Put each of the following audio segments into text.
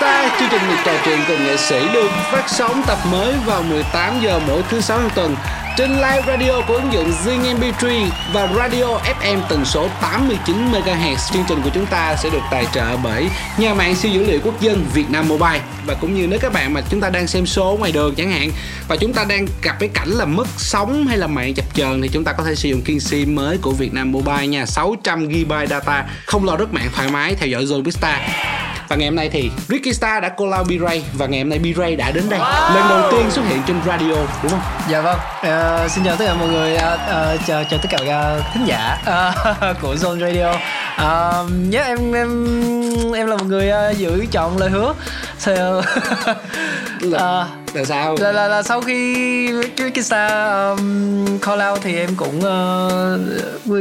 Ta, chương trình Zone được trò chuyện cùng nghệ sĩ được phát sóng tập mới vào 18 giờ mỗi thứ sáu hàng tuần trên live radio của ứng dụng Zing MP3 và radio FM tần số 89 MHz. Chương trình của chúng ta sẽ được tài trợ bởi nhà mạng siêu dữ liệu quốc dân Việt Nam Mobile và cũng như nếu các bạn mà chúng ta đang xem số ngoài đường chẳng hạn và chúng ta đang gặp cái cảnh là mất sóng hay là mạng chập chờn thì chúng ta có thể sử dụng kiên sim mới của Việt Nam Mobile nha 600 GB data, không lo rất mạng thoải mái, theo dõi Zone Vista và ngày hôm nay thì Ricky Star đã collab B-Ray và ngày hôm nay B-Ray đã đến đây wow. lần đầu tiên xuất hiện trên radio đúng không? Dạ vâng. Uh, xin chào tất cả mọi người, uh, uh, chào chào tất cả uh, thính giả uh, của Zone Radio. Uh, yeah, em em em là một người uh, giữ chọn lời hứa. So, là, uh, là sao? Là, là là sau khi Ricky Star um, call out thì em cũng uh,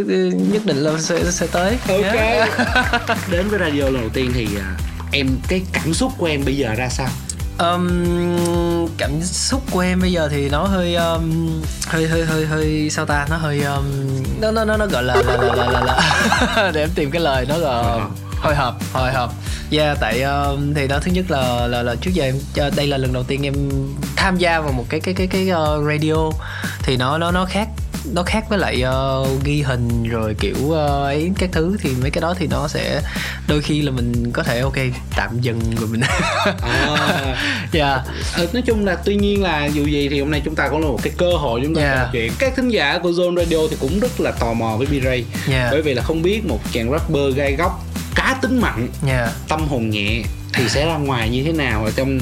nhất định là sẽ sẽ tới. Ok. Yeah. đến với radio lần đầu tiên thì uh, em cái cảm xúc của em bây giờ ra sao? Um, cảm xúc của em bây giờ thì nó hơi um, hơi hơi hơi hơi sao ta? Nó hơi um, nó nó nó nó gọi là là là là, là, là. để em tìm cái lời nó là hồi hộp. hồi hộp yeah tại um, thì đó thứ nhất là là là trước giờ em đây là lần đầu tiên em tham gia vào một cái cái cái cái uh, radio thì nó nó nó khác nó khác với lại uh, ghi hình rồi kiểu uh, ấy các thứ thì mấy cái đó thì nó sẽ đôi khi là mình có thể ok tạm dừng rồi mình à, yeah. à, nói chung là tuy nhiên là dù gì thì hôm nay chúng ta có một cái cơ hội chúng ta yeah. trò chuyện các thính giả của Zone Radio thì cũng rất là tò mò với B-Ray yeah. bởi vì là không biết một chàng rapper gai góc cá tính mạnh yeah. tâm hồn nhẹ thì sẽ ra ngoài như thế nào ở trong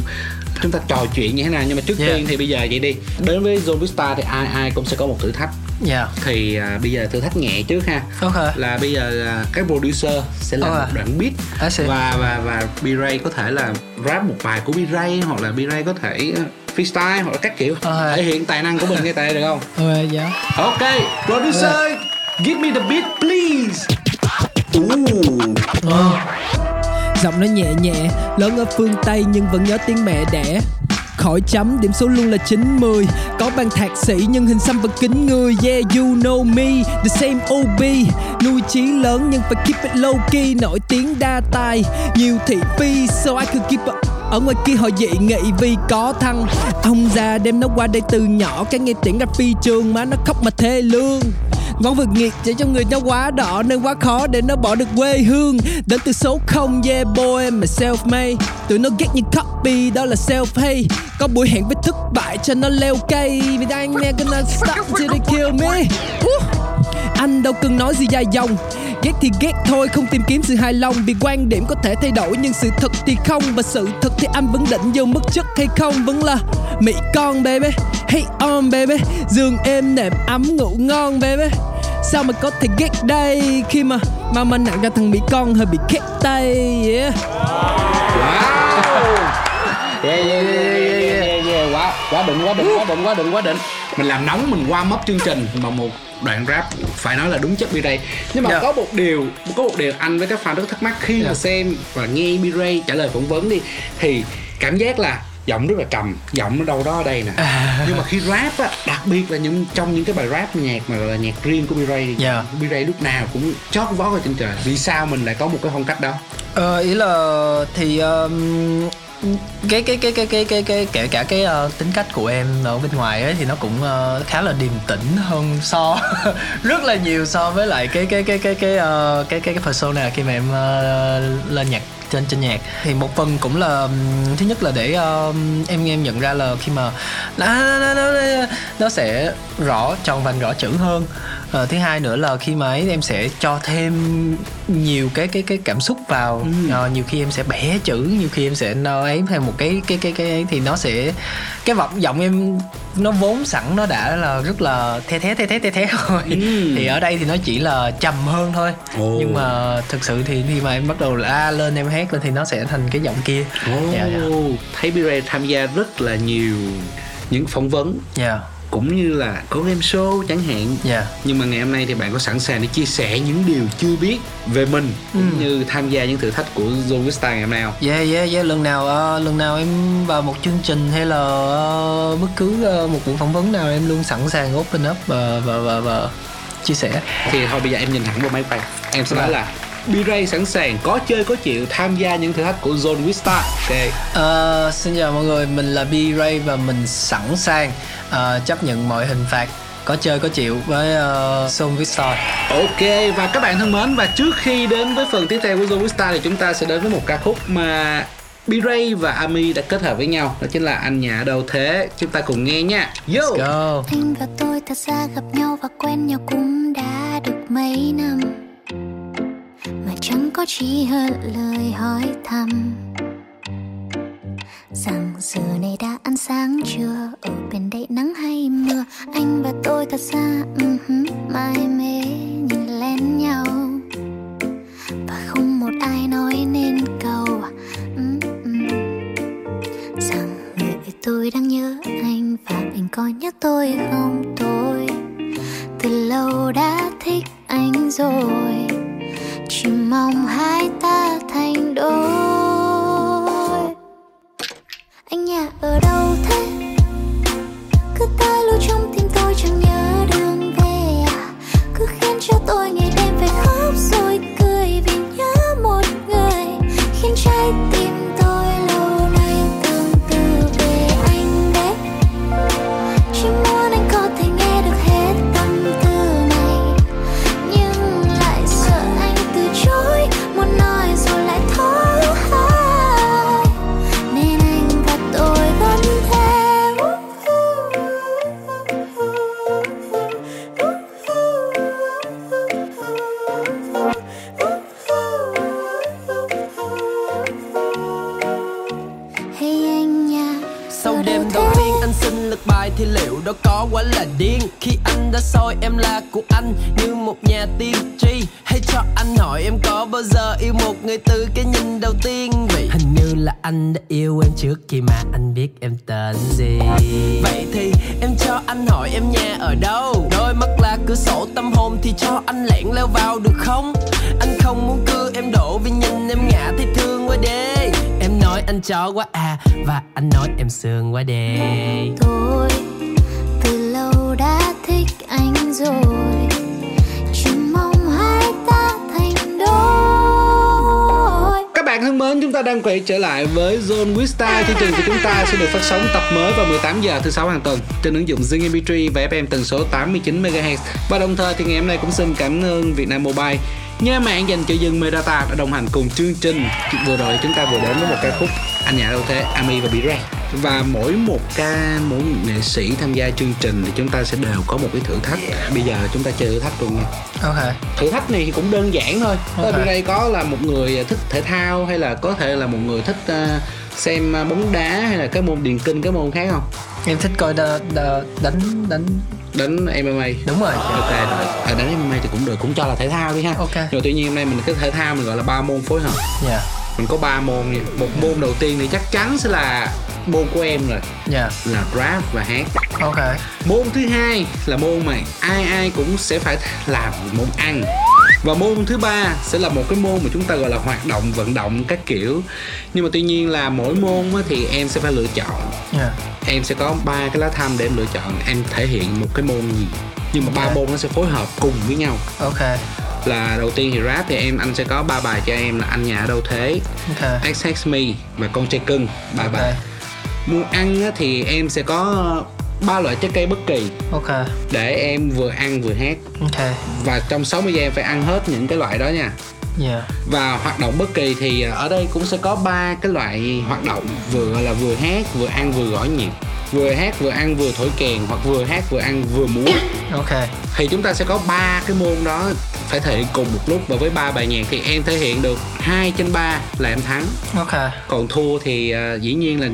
chúng ta trò chuyện như thế nào nhưng mà trước yeah. tiên thì bây giờ vậy đi đến với Zone Vista thì ai ai cũng sẽ có một thử thách yeah. Thì à, bây giờ thử thách nhẹ trước ha okay. là bây giờ à, các producer sẽ làm okay. một đoạn beat và và và B-Ray có thể là rap một bài của B-Ray hoặc là B-Ray có thể à, freestyle hoặc là các kiểu okay. thể hiện tài năng của mình ngay tại đây được không? Okay, dạ. Ok, producer, okay. give me the beat please. Ooh. Oh. Giọng nó nhẹ nhẹ, lớn ở phương Tây nhưng vẫn nhớ tiếng mẹ đẻ khỏi chấm. Điểm số luôn là 90 có bằng thạc sĩ nhưng hình xăm vẫn kính người. Yeah, you know me, the same OB nuôi chí lớn nhưng phải keep it low key. Nổi tiếng đa tài, nhiều thị phi. So I could keep up. Ở ngoài kia họ dị nghị vì có thăng. Ông già đem nó qua đây từ nhỏ. Cái nghe tiếng ra phi trường mà nó khóc mà thê lương ngón vượt nghiệt để cho người nó quá đỏ nên quá khó để nó bỏ được quê hương. Đến từ số không, yeah boy, mà self made. Tụi nó ghét như copy, đó là self hate có buổi hẹn với thất bại cho nó leo cây. Vì anh nghe gonna stop till they kill me. Anh đâu cần nói gì dài dòng ghét thì ghét thôi không tìm kiếm sự hài lòng. Vì quan điểm có thể thay đổi nhưng sự thật thì không. Và sự thật thì anh vẫn định vô mức chất hay không? Vẫn là mỹ con baby. Hey on baby. Giường êm nệm ấm ngủ ngon baby. Sao mà có thể ghét đây khi mà mà mà nặng ra thằng mỹ con hơi bị khét tay yeah. Wow. Yeah, yeah, yeah, yeah, yeah, yeah. quá quá đỉnh quá đỉnh quá đỉnh quá đỉnh quá đỉnh. Mình làm nóng mình qua mất chương trình bằng một đoạn rap phải nói là đúng chất B-Ray nhưng mà yeah. Dạ. có một điều có một điều anh với các fan rất thắc mắc khi yeah. mà dạ. xem và nghe B-Ray trả lời phỏng vấn đi thì cảm giác là giọng rất là trầm giọng ở đâu đó ở đây nè à. nhưng mà khi rap á đặc biệt là những trong những cái bài rap nhạc mà là nhạc riêng của B-Ray yeah. Dạ. B-Ray lúc nào cũng chót vót ở trên trời vì sao mình lại có một cái phong cách đó ờ, ý là thì um, cái cái cái cái cái cái cái kể cả cái uh, tính cách của em ở bên ngoài ấy thì nó cũng uh, khá là điềm tĩnh hơn so rất là nhiều so với lại cái cái cái cái cái uh, cái cái cái persona khi mà em uh, lên nhạc trên trên nhạc thì một phần cũng là thứ nhất là để uh, em em nhận ra là khi mà nó, nó, nó, nó sẽ rõ tròn vành rõ chữ hơn uh, thứ hai nữa là khi mà ấy em sẽ cho thêm nhiều cái cái cái cảm xúc vào ừ. uh, nhiều khi em sẽ bẻ chữ nhiều khi em sẽ nói ấy thêm một cái cái cái cái ấy thì nó sẽ cái vọng giọng em nó vốn sẵn nó đã là rất là the thé the thé the thé rồi ừ. thì ở đây thì nó chỉ là trầm hơn thôi oh. nhưng mà thực sự thì khi mà em bắt đầu la lên em hát lên thì nó sẽ thành cái giọng kia oh. yeah, yeah. thấy Bire tham gia rất là nhiều những phỏng vấn yeah cũng như là có game show chẳng hạn yeah. Dạ. nhưng mà ngày hôm nay thì bạn có sẵn sàng để chia sẻ những điều chưa biết về mình ừ. cũng như tham gia những thử thách của Zone Vista ngày hôm nay không? Yeah yeah yeah lần nào uh, lần nào em vào một chương trình hay là uh, bất cứ uh, một buổi phỏng vấn nào em luôn sẵn sàng open up và và và, và chia sẻ thì thôi bây giờ em nhìn thẳng vào máy quay em sẽ nói dạ. là B-Ray sẵn sàng có chơi có chịu tham gia những thử thách của Zone with Star ok Ờ, xin chào mọi người, mình là B-Ray và mình sẵn sàng ờ, chấp nhận mọi hình phạt có chơi có chịu với uh, Song Victor. Ok và các bạn thân mến và trước khi đến với phần tiếp theo của Zone with Star thì chúng ta sẽ đến với một ca khúc mà B-Ray và Ami đã kết hợp với nhau đó chính là anh nhà ở đâu thế. Chúng ta cùng nghe nha. Yo! Let's go. Anh và tôi thật ra gặp nhau và quen nhau cũng đã được mấy năm. Mà chẳng có chi hơn lời hỏi thăm. Rằng giờ này đã ăn sáng chưa Ở bên đây nắng hay mưa Anh và tôi thật ra uh-huh, mải mê nhìn lén nhau. Và không một ai nói nên câu uh-uh. Rằng người tôi đang nhớ anh Và anh có nhớ tôi không? Tôi Từ lâu đã thích anh rồi Chỉ mong hai ta thành đôi. Anh nhà ở đâu thế? Cứ tới lưu trong tim tôi chẳng nhớ đường về à? Cứ khiến cho tôi nghe đã soi em là của anh như một nhà tiên tri Hãy cho anh hỏi em có bao giờ yêu một người từ cái nhìn đầu tiên Vậy? Hình như là anh đã yêu em trước khi mà anh biết em tên gì. Vậy thì em cho anh hỏi em nhà ở đâu? Đôi mắt là cửa sổ, tâm hồn thì cho anh lẻn leo vào được không? Anh không muốn cưa em đổ vì nhìn em ngã thấy thương quá đê. Em nói anh chó quá à Và anh nói em sương quá đê. Thôi, từ lâu đã thích anh rồi chỉ mong hai ta thành đôi Các bạn thân mến, chúng ta đang quay trở lại với Zone with Star. Chương trình của chúng ta sẽ được phát sóng tập mới vào 18 giờ thứ sáu hàng tuần trên ứng dụng Zing MP3 và FM tần số 89 MHz. Và đồng thời thì ngày hôm nay cũng xin cảm ơn Vietnam Mobile nhà mạng dành cho dân Medata đã đồng hành cùng chương trình. Vừa rồi chúng ta vừa đến với một ca khúc anh nhà đâu thế Ami và Bire và mỗi một ca mỗi một nghệ sĩ tham gia chương trình thì chúng ta sẽ đều có một cái thử thách bây giờ chúng ta chơi thử thách luôn nha Ok. thử thách này thì cũng đơn giản thôi Ok. okay. đây có là một người thích thể thao hay là có thể là một người thích ờ, xem ờ, bóng đá hay là cái môn điền kinh cái môn khác không Em thích coi đa, đa, đánh đánh đánh MMA đúng rồi. ok rồi à, đánh MMA thì cũng được cũng cho là thể thao đi ha Ok. rồi tuy nhiên hôm nay mình cái thể thao mình gọi là ba môn phối hợp Dạ. mình có ba môn nha một môn đầu tiên thì chắc chắn sẽ là môn của em rồi Dạ. là rap và hát Ok. môn thứ hai là môn mà ai ai cũng sẽ phải làm môn ăn và môn thứ ba sẽ là một cái môn mà chúng ta gọi là hoạt động vận động các kiểu nhưng mà tuy nhiên là mỗi môn thì em sẽ phải lựa chọn Dạ. em sẽ có ba cái lá thăm để em lựa chọn em thể hiện một cái môn gì nhưng mà ba Ok. môn nó sẽ phối hợp cùng với nhau Ok. là đầu tiên thì rap thì em anh sẽ có ba bài cho em là anh nhà ở đâu thế Ok. XX Me và con trai cưng ba Ok. bài môn ăn thì em sẽ có ba loại trái cây bất kỳ Ok. để em vừa ăn vừa hát Ok. và trong 60 giây em phải ăn hết những cái loại đó nha Dạ. và hoạt động bất kỳ thì à, ở đây cũng sẽ có ba cái loại hoạt động vừa là vừa hát vừa ăn vừa gõ nhịp vừa hát vừa ăn vừa thổi kèn hoặc vừa hát vừa ăn vừa múa Ok. thì chúng ta sẽ có ba cái môn đó phải thể hiện cùng một lúc và với ba bài nhạc thì em thể hiện được 2 trên 3 là em thắng Ok. còn thua thì à, dĩ nhiên là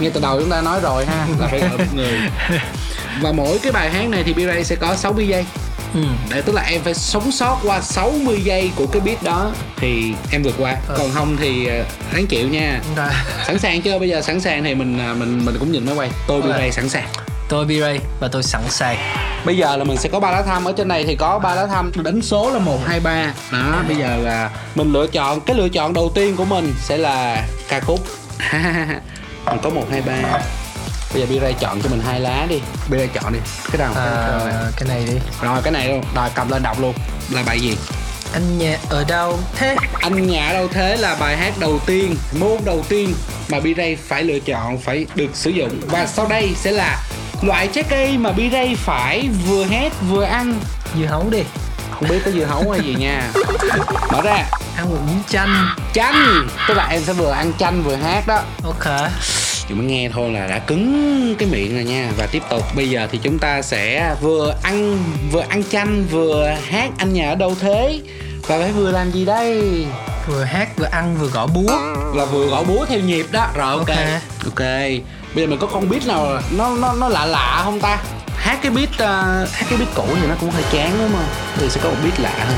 ngay từ đầu chúng ta nói rồi ha là phải một người và mỗi cái bài hát này thì B-Ray sẽ có 60 giây Ừ. để tức là em phải sống sót qua 60 giây của cái beat đó thì em vượt qua Ờ. còn không thì ờ, ráng chịu nha Ok. sẵn sàng chưa bây giờ sẵn sàng thì mình à, mình mình cũng nhìn máy quay tôi Ok. okay. sẵn sàng Tôi B-Ray và tôi sẵn sàng. bây giờ là mình sẽ có ba lá thăm ở trên này thì có ba lá thăm đánh số là một hai ba đó bây giờ là mình lựa chọn cái lựa chọn đầu tiên của mình sẽ là ca khúc mình có một hai ba bây giờ B-Ray chọn cho mình hai lá đi B-Ray chọn đi cái nào À, cái này đi. rồi cái này luôn rồi cầm lên đọc luôn là bài gì anh nhà ở đâu thế Anh nhà đâu thế là bài hát đầu tiên, môn đầu tiên mà B-Ray phải lựa chọn, phải được sử dụng. Và sau đây sẽ là loại trái cây mà B-Ray phải vừa hát vừa ăn. dưa hấu đi Không biết có dưa hấu hay gì nha. Mở ra, ăn một miếng chanh chanh. Tức là em sẽ vừa ăn chanh vừa hát đó. ok Chỉ mới nghe thôi là đã cứng cái miệng rồi nha. Và tiếp tục bây giờ thì chúng ta sẽ vừa ăn vừa ăn chanh vừa hát anh nhà ở đâu thế. Và phải vừa làm gì đây? vừa hát vừa ăn vừa gõ búa. Là vừa gõ búa theo nhịp đó. Rồi ok. Ok. bây giờ mình có con beat nào nó nó nó lạ lạ không ta? Hát cái beat uh, hát cái beat cũ thì nó cũng hơi chán đúng không? Giờ sẽ có một beat lạ hơn.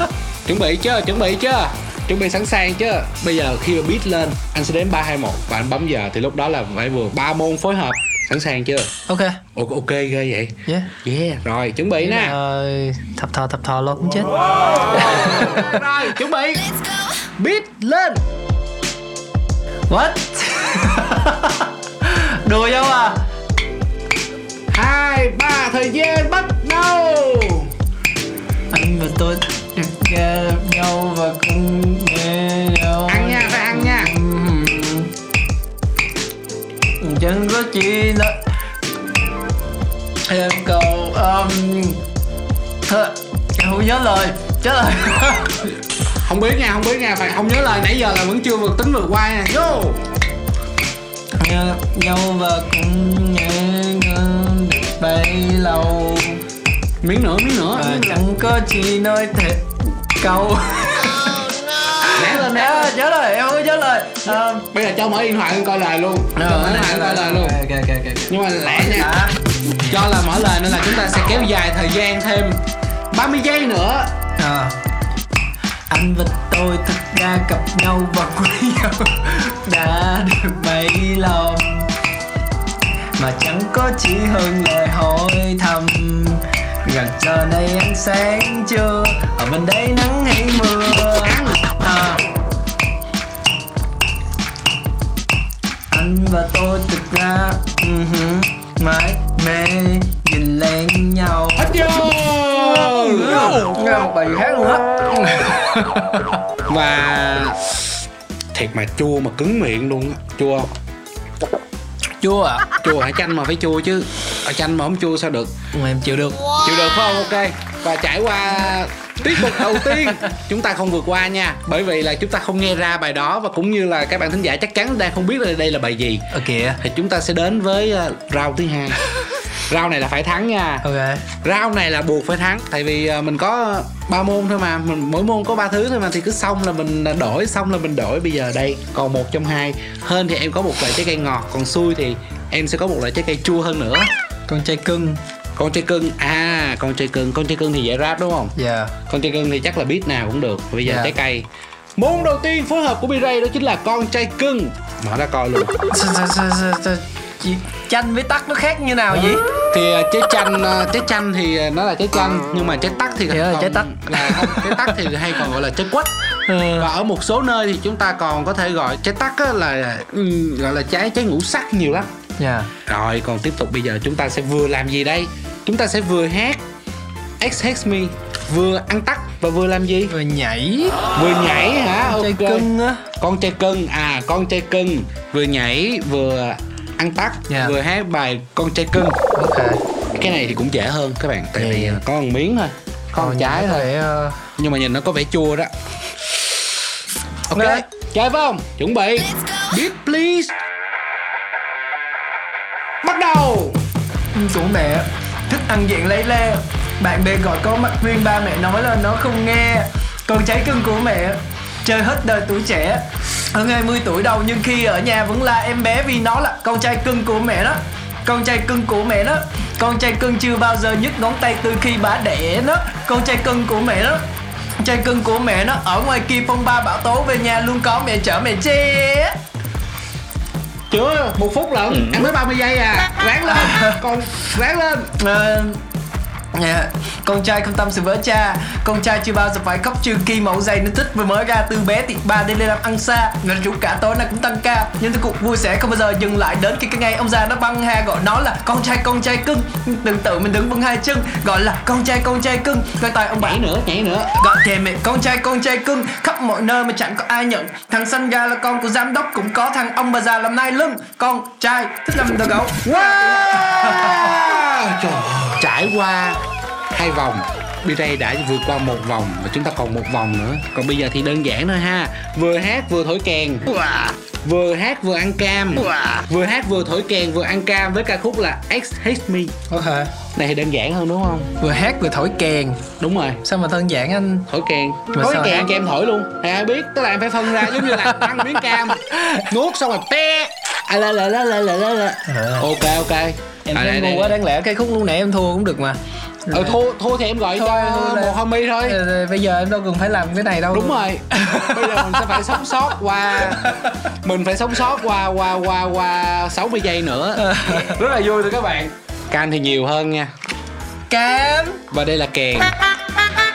Chuẩn bị chưa? Chuẩn bị chưa chuẩn bị sẵn sàng chưa bây giờ khi mà beat lên anh sẽ đếm ba hai một và anh bấm giờ thì lúc đó là phải vừa ba môn phối hợp sẵn sàng chưa? Ok. Ok, ok ghê vậy? Yeah. Yeah rồi chuẩn bị nè. Rồi, thập thò thập thò lo cũng chết rồi chuẩn bị. Beat lên. What? Đùa nhau à? Hai ba thời gian bắt đầu. Anh và tôi được gặp nhau và cùng chẳng có chi là em cầu um, thôi em không nhớ lời. Chết rồi. Không biết nha không biết nha phải không nhớ lời. Nãy giờ là vẫn chưa vượt tính vượt qua nha. Vô. Nhau và nghe ngân được bấy lâu. Miếng nữa miếng nữa. Và nữa. chẳng có chi nói thế câu À, lên nhớ lời em có nhớ lời. À, bây giờ cho mở điện thoại lên coi lời luôn. Cho mở điện thoại lên coi lời luôn. ok ok ok nhưng mà lẹ nha. Do là mở lời nên là chúng ta sẽ kéo dài thời gian thêm 30 giây nữa. À. anh và tôi thật ra gặp nhau và quen nhau. Đã được bấy lâu mà chẳng có chỉ hơn lời hỏi thăm. Gần giờ này ánh sáng chưa? Ở bên đây nắng hay mưa anh và tôi thực ra uh-huh, mãi mê nhìn lên nhau. Hết vô nghe một bài hát luôn á. Và thiệt mà chua mà cứng miệng luôn á. Chua? Chua à? Chua hả? Chanh mà phải chua chứ. Ở chanh mà không chua sao được? Mà em chịu được. Chịu được phải không? Ok. Và trải qua tiết mục đầu tiên chúng ta không vượt qua nha. Bởi vì là chúng ta không nghe ra bài đó và cũng như là các bạn thính giả chắc chắn đang không biết là đây là bài gì. Ở kìa thì chúng ta sẽ đến với uh, round thứ hai round này là phải thắng nha. Ok. Round này là buộc phải thắng tại vì uh, mình có ba môn thôi mà. Mình mỗi môn có ba thứ thôi mà thì cứ xong là mình đổi xong là mình đổi. Bây giờ đây còn một trong hai. Hơn thì em có một loại trái cây ngọt còn xui thì em sẽ có một loại trái cây chua hơn nữa. Con trai cưng. Con trai cưng à con trai cưng. Con trai cưng thì dễ rap đúng không? Dạ. Con trai cưng thì chắc là beat nào cũng được. Bây giờ Dạ. trái cây. Môn đầu tiên phối hợp của B-Ray đó chính là con trai cưng. Mở ra coi luôn Chị- chanh với tắc nó khác như nào vậy? Thì ờ, trái chanh ờ, trái chanh thì ờ, nó là trái chanh nhưng mà trái tắc thì Dạ, còn trái tắc. là không, trái tắc thì hay còn gọi là trái quất. Ừ. và ở một số nơi thì chúng ta còn có thể gọi trái tắc á, là ừ, gọi là trái trái ngũ sắc nhiều lắm. Dạ. Rồi còn tiếp tục bây giờ chúng ta sẽ vừa làm gì đây? Chúng ta sẽ vừa hát X Hex Me vừa ăn tắc và vừa làm gì? Rồi nhảy. Vừa nhảy hả? Trai ok. cưng á. Con trai cưng à con trai cưng. Vừa nhảy vừa ăn tắc Dạ. vừa hát bài con trai cưng. Ok. Cái này thì cũng dễ hơn các bạn tại Dạ, vì dạ. có một miếng thôi có một trái thôi. thôi nhưng mà nhìn nó có vẻ chua đó. Ok Dạ. chơi phải không? Chuẩn bị. Beat please. Bắt đầu. Của mẹ. Thích ăn diện lấy le. Bạn bè gọi có mặt riêng ba mẹ nói là nó không nghe. Con trái cưng của mẹ chơi hết đời tuổi trẻ. Hơn 20 tuổi đầu nhưng khi ở nhà vẫn là em bé vì nó là con trai cưng của mẹ đó. Con trai cưng của mẹ đó. Con trai cưng chưa bao giờ nhấc ngón tay từ khi bà đẻ nó con trai cưng của mẹ đó. Trai cưng của mẹ nó ở ngoài kia phong ba bão tố về nhà luôn có mẹ chở mẹ che. Chưa một phút lận. Ừ. em mới 30 giây à. Ráng lên. Còn ráng lên. Ờ, Yeah. Con trai không tâm sự với cha. Con trai chưa bao giờ phải khóc trừ khi mẫu giày nên thích vừa mới ra từ bé tiệc ba đi lên làm ăn xa. Nên rủ cả tối nay cũng tăng ca. Nhưng cái cuộc vui sẽ không bao giờ dừng lại đến khi cái ngày ông già nó băng ha Gọi nó là con trai con trai cưng. Đừng tự mình đứng vững hai chân Gọi là con trai con trai cưng. Coi tay ông nhảy bạn nữa nhảy nữa. Gọi thèm mẹ con trai con trai cưng. Khắp mọi nơi mà chẳng có ai nhận. Thằng xanh ra là con của giám đốc Cũng có thằng ông bà già làm nai lưng. Con trai thích làm đồ gấu Wow! Trời ơi, trải qua hai vòng. B-Ray đã vượt qua một vòng và chúng ta còn một vòng nữa. Còn bây giờ thì đơn giản thôi ha. Vừa hát vừa thổi kèn. Vừa hát vừa ăn cam. Vừa hát vừa thổi kèn vừa ăn cam với ca khúc là X Hate Me. Ok này thì đơn giản hơn đúng không? Vừa hát vừa thổi kèn. Đúng rồi. Sao mà đơn giản anh? Thổi kèn. Mà thổi kèn hát? cho em thổi luôn. Thì ai biết? Tức là em phải phân ra giống như là ăn miếng cam. Nuốt xong rồi pe à, la, la, la, la, la, la, la. ok ok. Em À, thấy ngu quá đáng lẽ cái khúc lúc nãy em thua cũng được mà ờ thua thua thì em gọi Thôi, cho thôi, một thôi. homie thôi. Ờ, Bây giờ em đâu cần phải làm cái này đâu. Đúng rồi. Bây giờ mình sẽ phải sống sót qua mình phải sống sót qua qua qua qua 60 giây nữa. Rất là vui thưa các bạn. Cam thì nhiều hơn nha. Cam. Và đây là kèn.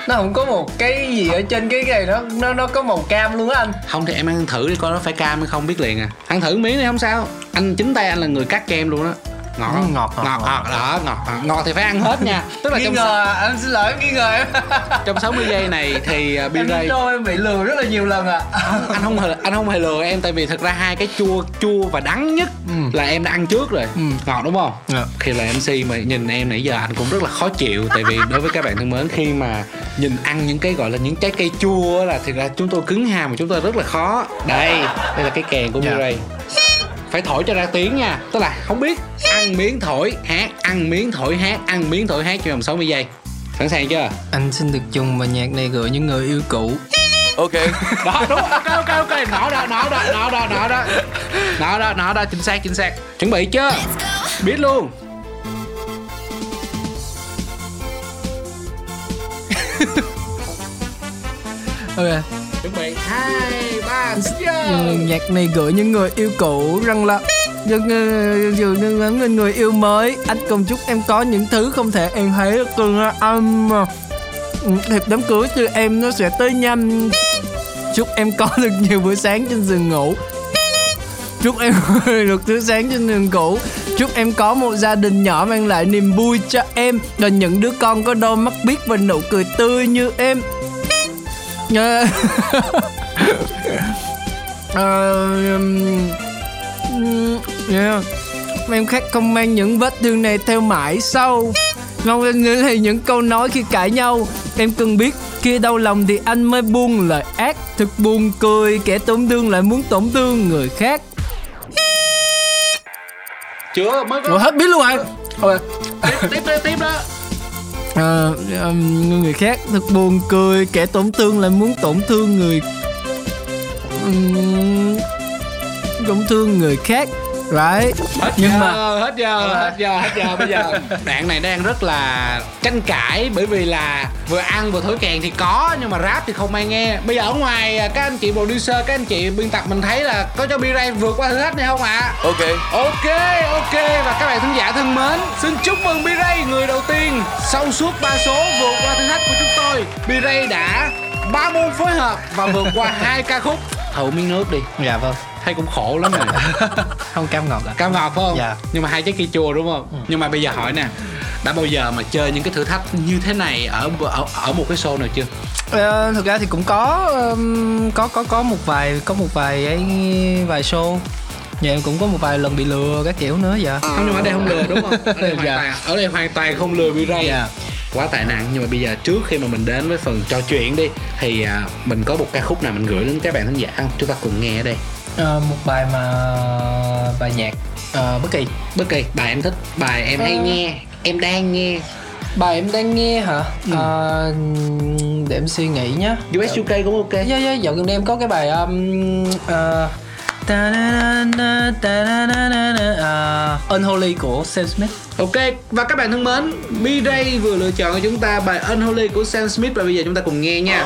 Nó không có một cái gì ở trên cái này nó nó nó có màu cam luôn á anh. Không thì em ăn thử đi coi nó phải cam hay không biết liền à. Ăn thử miếng này không sao. Anh chính tay anh là người cắt kem luôn đó ngọt? Ừ, ngọt, ngọt, ngọt ngọt. ngọt đó ngọt ngọt, ngọt thì phải ăn hết nha tức là Nghi trong ngờ anh xin lỗi em nghi ngờ em trong 60 giây này thì uh, B-Ray intro em bị lừa rất là nhiều lần à anh không hề anh không hề lừa em tại vì thật ra hai cái chua chua và đắng nhất là em đã ăn trước rồi Ừ. ngọt đúng không Dạ. khi là mc mà nhìn em nãy giờ anh cũng rất là khó chịu tại vì đối với các bạn thân mến khi mà nhìn ăn những cái gọi là những trái cây chua á là thực ra chúng tôi cứng hàm và chúng tôi rất là khó đây đây là cái kèn của Dạ. Mirai phải thổi cho ra tiếng nha. Tức là không biết ăn miếng thổi hát ăn miếng thổi hát ăn miếng thổi hát trong vòng 60 giây. Sẵn sàng chưa? Anh xin được chung bài nhạc này gửi những người yêu cũ. Ok. đó đúng. Ok ok ok. Nọ đó nọ đó nọ đó nọ đó nọ đó nọ đó chính xác chính xác. Chuẩn bị chưa? Biết luôn. Ok chuẩn bị. Hai, ba ừ, nhạc này gửi những người yêu cũ rằng là những ờ, những những người yêu mới. Anh cùng chúc em có những thứ không thể em thấy được âm. Anh thiệp đám cưới từ em nó sẽ tới nhanh. Chúc em có được nhiều bữa sáng trên giường ngủ. Chúc em được thứ sáng trên giường cũ chúc em có một gia đình nhỏ mang lại niềm vui cho em. Và những đứa con có đôi mắt biết và nụ cười tươi như em. Ờ. Ờ, ừm, yeah. Em khát không mang những vết thương này theo mãi sau. Ngon lên nữa thì những câu nói khi cãi nhau. Em cần biết khi đau lòng thì anh mới buông lời ác. Thật buồn cười kẻ tổn thương lại muốn tổn thương người khác. Chưa mới Ủa có hết biết luôn rồi. Ok tiếp tiếp tiếp, tiếp đó à, người khác thật buồn cười kẻ tổn thương lại muốn tổn thương người tổn thương người khác right. Hết nhưng giờ, mà hết giờ hết giờ hết giờ bây giờ đoạn này đang rất là tranh cãi bởi vì là vừa ăn vừa thổi kèn thì có nhưng mà rap thì không ai nghe. Bây giờ ở ngoài à, các anh chị producer các anh chị biên tập mình thấy là có cho B-Ray vượt qua thử thách này không ạ? Ok. Ok, ok. Và các bạn thính giả thân mến Xin chúc mừng B-Ray người đầu tiên Sau suốt 3 số vượt qua thử thách của chúng tôi. B-Ray đã ba môn phối hợp và vượt qua hai ca khúc. Thử miếng nước đi. Dạ vâng Thấy cũng khổ lắm rồi không cam ngọt à Cam ngọt phải không? Dạ. Nhưng mà hai trái cây chua đúng không? Nhưng mà bây giờ hỏi nè Đã bao giờ mà chơi những cái thử thách như thế này ở ở, ở một cái show nào chưa? Ờ, thực ra thì cũng có ừm, có có có một vài có một vài ấy vài show nhà em cũng có một vài lần bị lừa các kiểu nữa dạ Không nhưng mà ở đây không lừa đúng không? Ở đây hoàn Dạ. toàn ở đây hoàn toàn không lừa B-Ray Dạ. quá tài năng nhưng mà bây giờ trước khi mà mình đến với phần trò chuyện đi thì à, mình có một ca khúc nào mình gửi đến các bạn khán giả không chúng ta cùng nghe ở đây Ờ, một bài mà bài nhạc ờ, bất kỳ bất kỳ. Bài em thích bài em hay Ờ. nghe em đang nghe. Bài em đang nghe hả? Ờ, để em suy nghĩ nhá. US UK cũng ok. Dạ dạ dạo gần đây em có cái bài um, uh, uh, Unholy của Sam Smith. Ok và các bạn thân mến B-Ray vừa lựa chọn cho chúng ta bài Unholy của Sam Smith và bây giờ chúng ta cùng nghe nha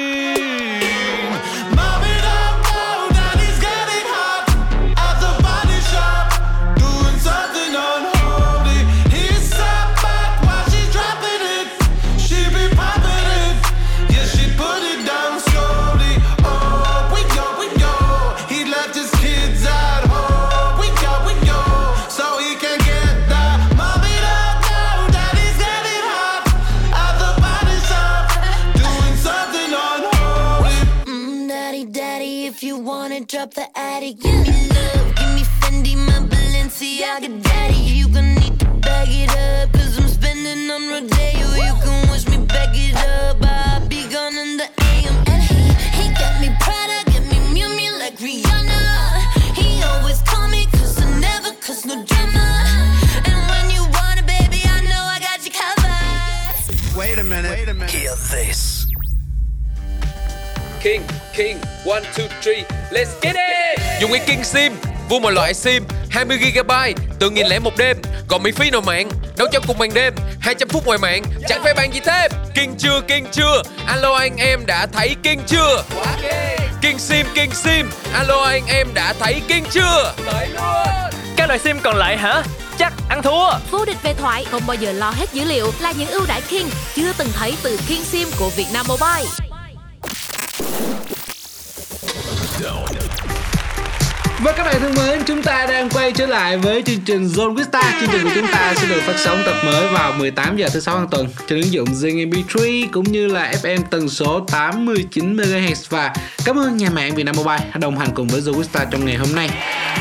This. King, King, one, two, three, let's get it! Dùng cái King SIM, vua mọi loại SIM 20GB, từ nghìn lẻ một đêm. Còn miễn phí nội mạng, nấu cho cùng ban đêm 200 phút ngoài mạng, chẳng phải bàn gì thêm? King chưa, King chưa, alo anh em đã thấy King chưa? King SIM, King SIM, alo anh em đã thấy King chưa? Các loại sim còn lại hả? Chắc ăn thua Vô địch về thoại không bao giờ lo hết dữ liệu là những ưu đãi King chưa từng thấy từ King Sim của Vietnam Mobile. Và các bạn thân mến, chúng ta đang quay trở lại với chương trình Zone Vista. Chương trình của chúng ta sẽ được phát sóng tập mới vào 18 giờ thứ sáu hàng tuần trên ứng dụng Zing MP3 cũng như là FM tần số 89 MHz và cảm ơn nhà mạng Vietnam Mobile đã đồng hành cùng với Zone Vista trong ngày hôm nay.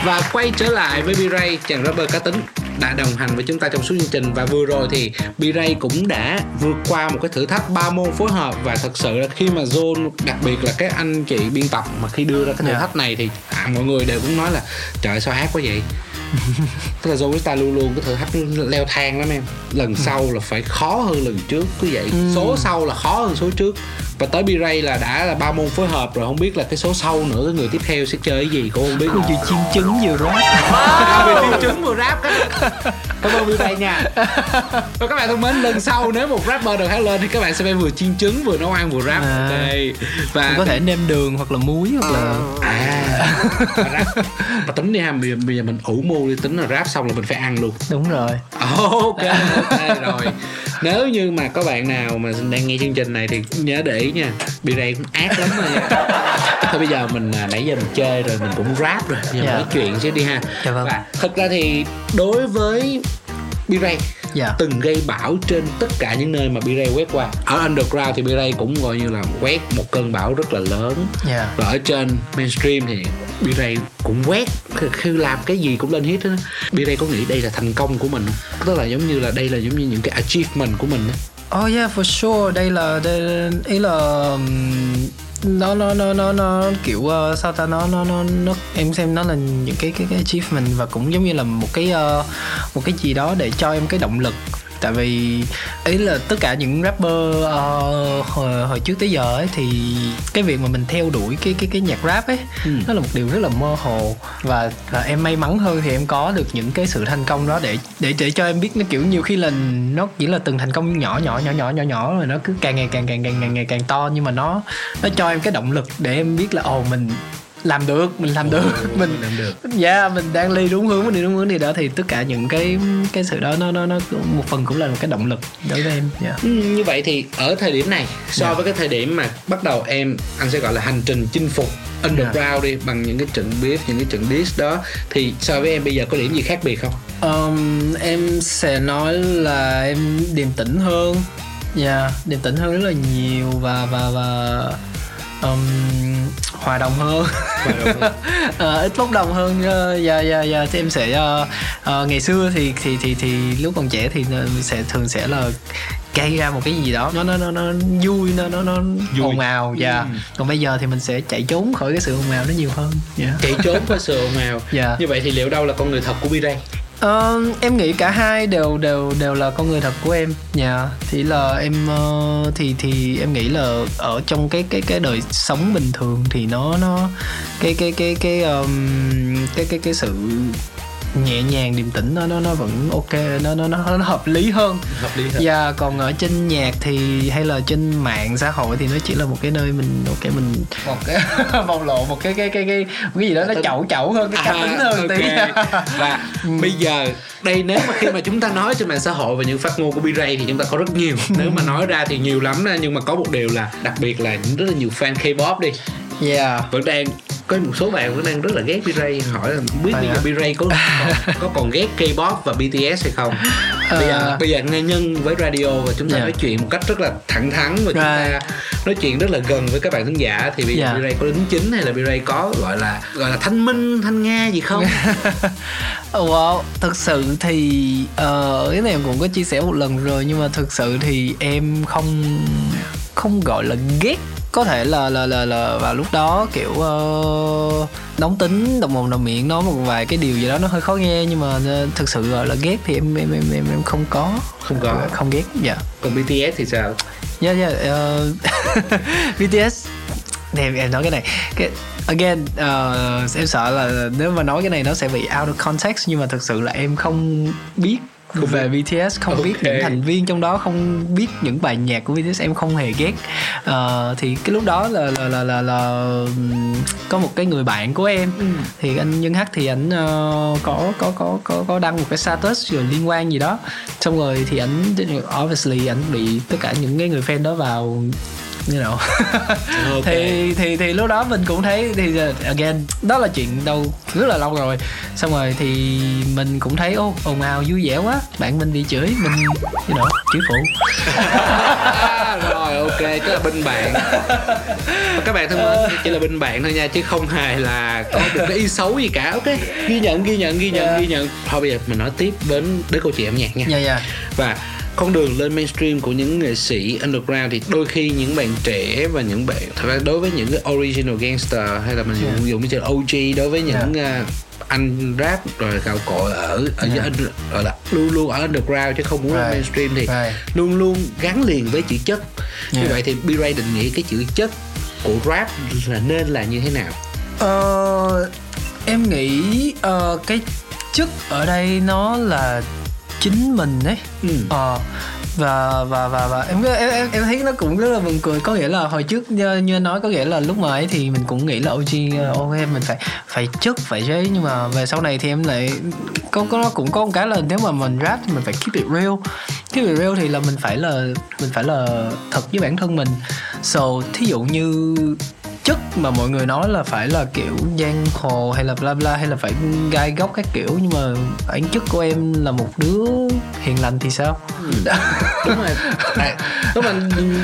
Và quay trở lại với B-Ray, chàng rapper cá tính đã đồng hành với chúng ta trong suốt chương trình và vừa rồi thì B-Ray cũng đã vượt qua một cái thử thách ba môn phối hợp và thật sự là khi mà Zone đặc biệt là các anh chị biên tập mà khi đưa ra cái thử Dạ. thách này thì à, mọi người đều cũng nói là trời sao hát quá vậy? Tức là Zone luôn luôn cái thử thách leo thang lắm em. Lần sau là phải khó hơn lần trước cứ vậy. Số sau là khó hơn số trước và tới B-Ray là đã là ba môn phối hợp rồi không biết là cái số sau nữa cái người tiếp theo sẽ chơi cái gì cũng không biết. Vừa chiên trứng vừa rap à, vừa chiên trứng vừa rap cảm ơn B-Ray nha. Và các bạn thân mến lần sau nếu một rapper được hát lên thì các bạn sẽ phải vừa chiên trứng vừa nấu ăn vừa rap À. ok. Và Có thể nêm đường hoặc là muối hoặc là à. Và rap tính đi ha bây giờ, bây giờ mình ủ mưu đi tính là rap xong là mình phải ăn luôn. Đúng rồi. Ok ok rồi. Nếu như mà có bạn nào mà đang nghe chương trình này thì nhớ để ý nha B-Ray cũng ác lắm rồi nha thôi bây giờ mình à, nãy giờ mình chơi rồi mình cũng rap rồi giờ Dạ. nói chuyện chứ đi ha Dạ vâng. và thực ra thì đối với B-Ray Dạ từng gây bão trên tất cả những nơi mà B-Ray quét qua ở underground thì B-Ray cũng gọi như là quét một cơn bão rất là lớn Dạ và ở trên mainstream thì B-Ray cũng quét khi, làm cái gì cũng lên hit đó B-Ray có nghĩ đây là thành công của mình không? tức là giống như là đây là giống như những cái achievement của mình đó. Oh yeah for sure. Đây là đây, ý là um, nó nó nó nó nó kiểu uh, sao ta? Nó nó nó nó em xem nó là những cái cái cái achievement và cũng giống như là một cái uh, một cái gì đó để cho em cái động lực tại vì ý là tất cả những rapper uh, hồi, hồi trước tới giờ ấy thì cái việc mà mình theo đuổi cái cái cái nhạc rap ấy Ừ. nó là một điều rất là mơ hồ và, và em may mắn hơn thì em có được những cái sự thành công đó để để để cho em biết nó kiểu nhiều khi là nó chỉ là từng thành công nhỏ nhỏ nhỏ nhỏ nhỏ nhỏ rồi nó cứ càng ngày càng càng càng càng ngày càng to nhưng mà nó nó cho em cái động lực để em biết là ồ mình làm được mình làm được. Mình làm được. Dạ mình đang đi đúng hướng mình đi đúng hướng đi đó thì tất cả những cái cái sự đó nó nó nó một phần cũng là một cái động lực đối với em dạ. Ừ, như vậy thì ở thời điểm này so Dạ. với cái thời điểm mà bắt đầu em anh sẽ gọi là hành trình chinh phục underground đi bằng những cái trận beef những cái trận diss đó thì so với em bây giờ có điểm gì khác biệt không? Um, em sẽ nói là em điềm tĩnh hơn. Dạ, điềm tĩnh hơn rất là nhiều và và và um, hòa đồng hơn Hòa đồng hơn. Ờ, ít bốc đồng hơn ờ, dạ dạ dạ thì em sẽ ờ, ờ, ngày xưa thì thì thì thì lúc còn trẻ thì sẽ thường sẽ là gây ra một cái gì đó nó nó nó nó vui nó nó nó Vui. ồn ào dạ Ừ. còn bây giờ thì mình sẽ chạy trốn khỏi cái sự ồn ào nó nhiều hơn dạ chạy trốn với sự ồn ào Dạ. như vậy thì liệu đâu là con người thật của B-Ray Uh, em nghĩ cả hai đều đều đều là con người thật của em. Nhà thì là em uh, thì thì em nghĩ là ở trong cái cái cái đời sống bình thường thì nó nó cái cái cái cái um, cái cái cái sự nhẹ nhàng điềm tĩnh nó nó nó vẫn ok nó nó nó, nó hợp lý hơn. Hợp lý hơn. Dạ còn ở trên nhạc thì hay là trên mạng xã hội thì nó chỉ là một cái nơi mình ok mình một cái bộc lộ một cái cái cái cái cái gì đó nó chậu chậu hơn cái cá tính hơn tí. À, và bây giờ đây nếu mà khi mà chúng ta nói trên mạng xã hội và những phát ngôn của B-Ray thì chúng ta có rất nhiều. Nếu mà nói ra thì nhiều lắm đó nhưng mà có một điều là đặc biệt là rất là nhiều fan K-pop đi yeah vẫn đang có một số bạn vẫn đang rất là ghét B-Ray hỏi là không biết À, bây giờ. B-Ray có có còn ghét K-pop và BTS hay không bây giờ bây giờ nghe nhân với radio và chúng ta Dạ. nói chuyện một cách rất là thẳng thắn và chúng ta nói chuyện rất là gần với các bạn khán giả thì bây giờ Dạ. B-Ray có đính chính hay là B-Ray có gọi là gọi là thanh minh thanh nga gì không Wow, thực sự thì ờ, cái này em cũng có chia sẻ một lần rồi nhưng mà thực sự thì em không không gọi là ghét có thể là là là là vào lúc đó kiểu uh, nóng tính đồng mồm đồng miệng nói một vài cái điều gì đó nó hơi khó nghe nhưng mà ờ, thực sự gọi là ghét thì em em em em, em không có. Không có. không ghét dạ. Còn BTS thì sao? Yeah yeah ờ, BTS thì em, em nói cái này. Cái again ờ, em sợ là nếu mà nói cái này nó sẽ bị out of context nhưng mà thực sự là em không biết về BTS không biết Ok. những thành viên trong đó không biết những bài nhạc của BTS em không hề ghét. Ờ, thì cái lúc đó là là là là, là có một cái người bạn của em. Thì anh Nhân Hắc thì ảnh ờ, có có có có có đăng một cái status rồi liên quan gì đó. Xong rồi thì ảnh obviously ảnh bị tất cả những cái người fan đó vào như nào Ok. thì thì thì lúc đó mình cũng thấy thì uh, again đó là chuyện đâu rất là lâu rồi. Xong rồi thì mình cũng thấy ô ồn ào vui vẻ quá. Bạn mình bị chửi mình you know chửi phụ. À, rồi ok tức là bên bạn. Và các bạn thân mến chỉ là bên bạn thôi nha chứ không hề là có một cái ý xấu gì cả ok? Ghi nhận ghi nhận ghi nhận Yeah. ghi nhận. Thôi bây giờ mình nói tiếp đến đến câu chuyện âm nhạc nha. Dạ dạ. Và con đường lên mainstream của những nghệ sĩ underground thì đôi khi những bạn trẻ và những bạn thật ra đối với những cái original gangster hay là mình Yeah. dùng cái chữ OG đối với những à, anh rap rồi gạo cội ở ở Yeah. yeah. gọi là luôn luôn ở underground chứ không muốn lên Right. mainstream thì Right. luôn luôn gắn liền với chữ chất như Yeah. vậy thì B-Ray định nghĩa cái chữ chất của rap là nên là như thế nào Ờ, em nghĩ ờ, cái chức ở đây nó là chính mình đấy ừ. ờ và và và và em em em, em thấy nó cũng rất là buồn cười. Có nghĩa là hồi trước như, như anh nói có nghĩa là lúc mà ấy thì mình cũng nghĩ là OG ok mình phải phải chất phải chế nhưng mà về sau này thì em lại có có nó cũng có một cái là nếu mà mình rap thì mình phải keep it real. Keep it real thì là mình phải là mình phải là thật với bản thân mình. So thí dụ như chất mà mọi người nói là phải là kiểu giang hồ hay là bla bla hay là phải gai góc các kiểu nhưng mà bản chất của em là một đứa hiền lành thì sao? Đúng rồi. À, đúng mà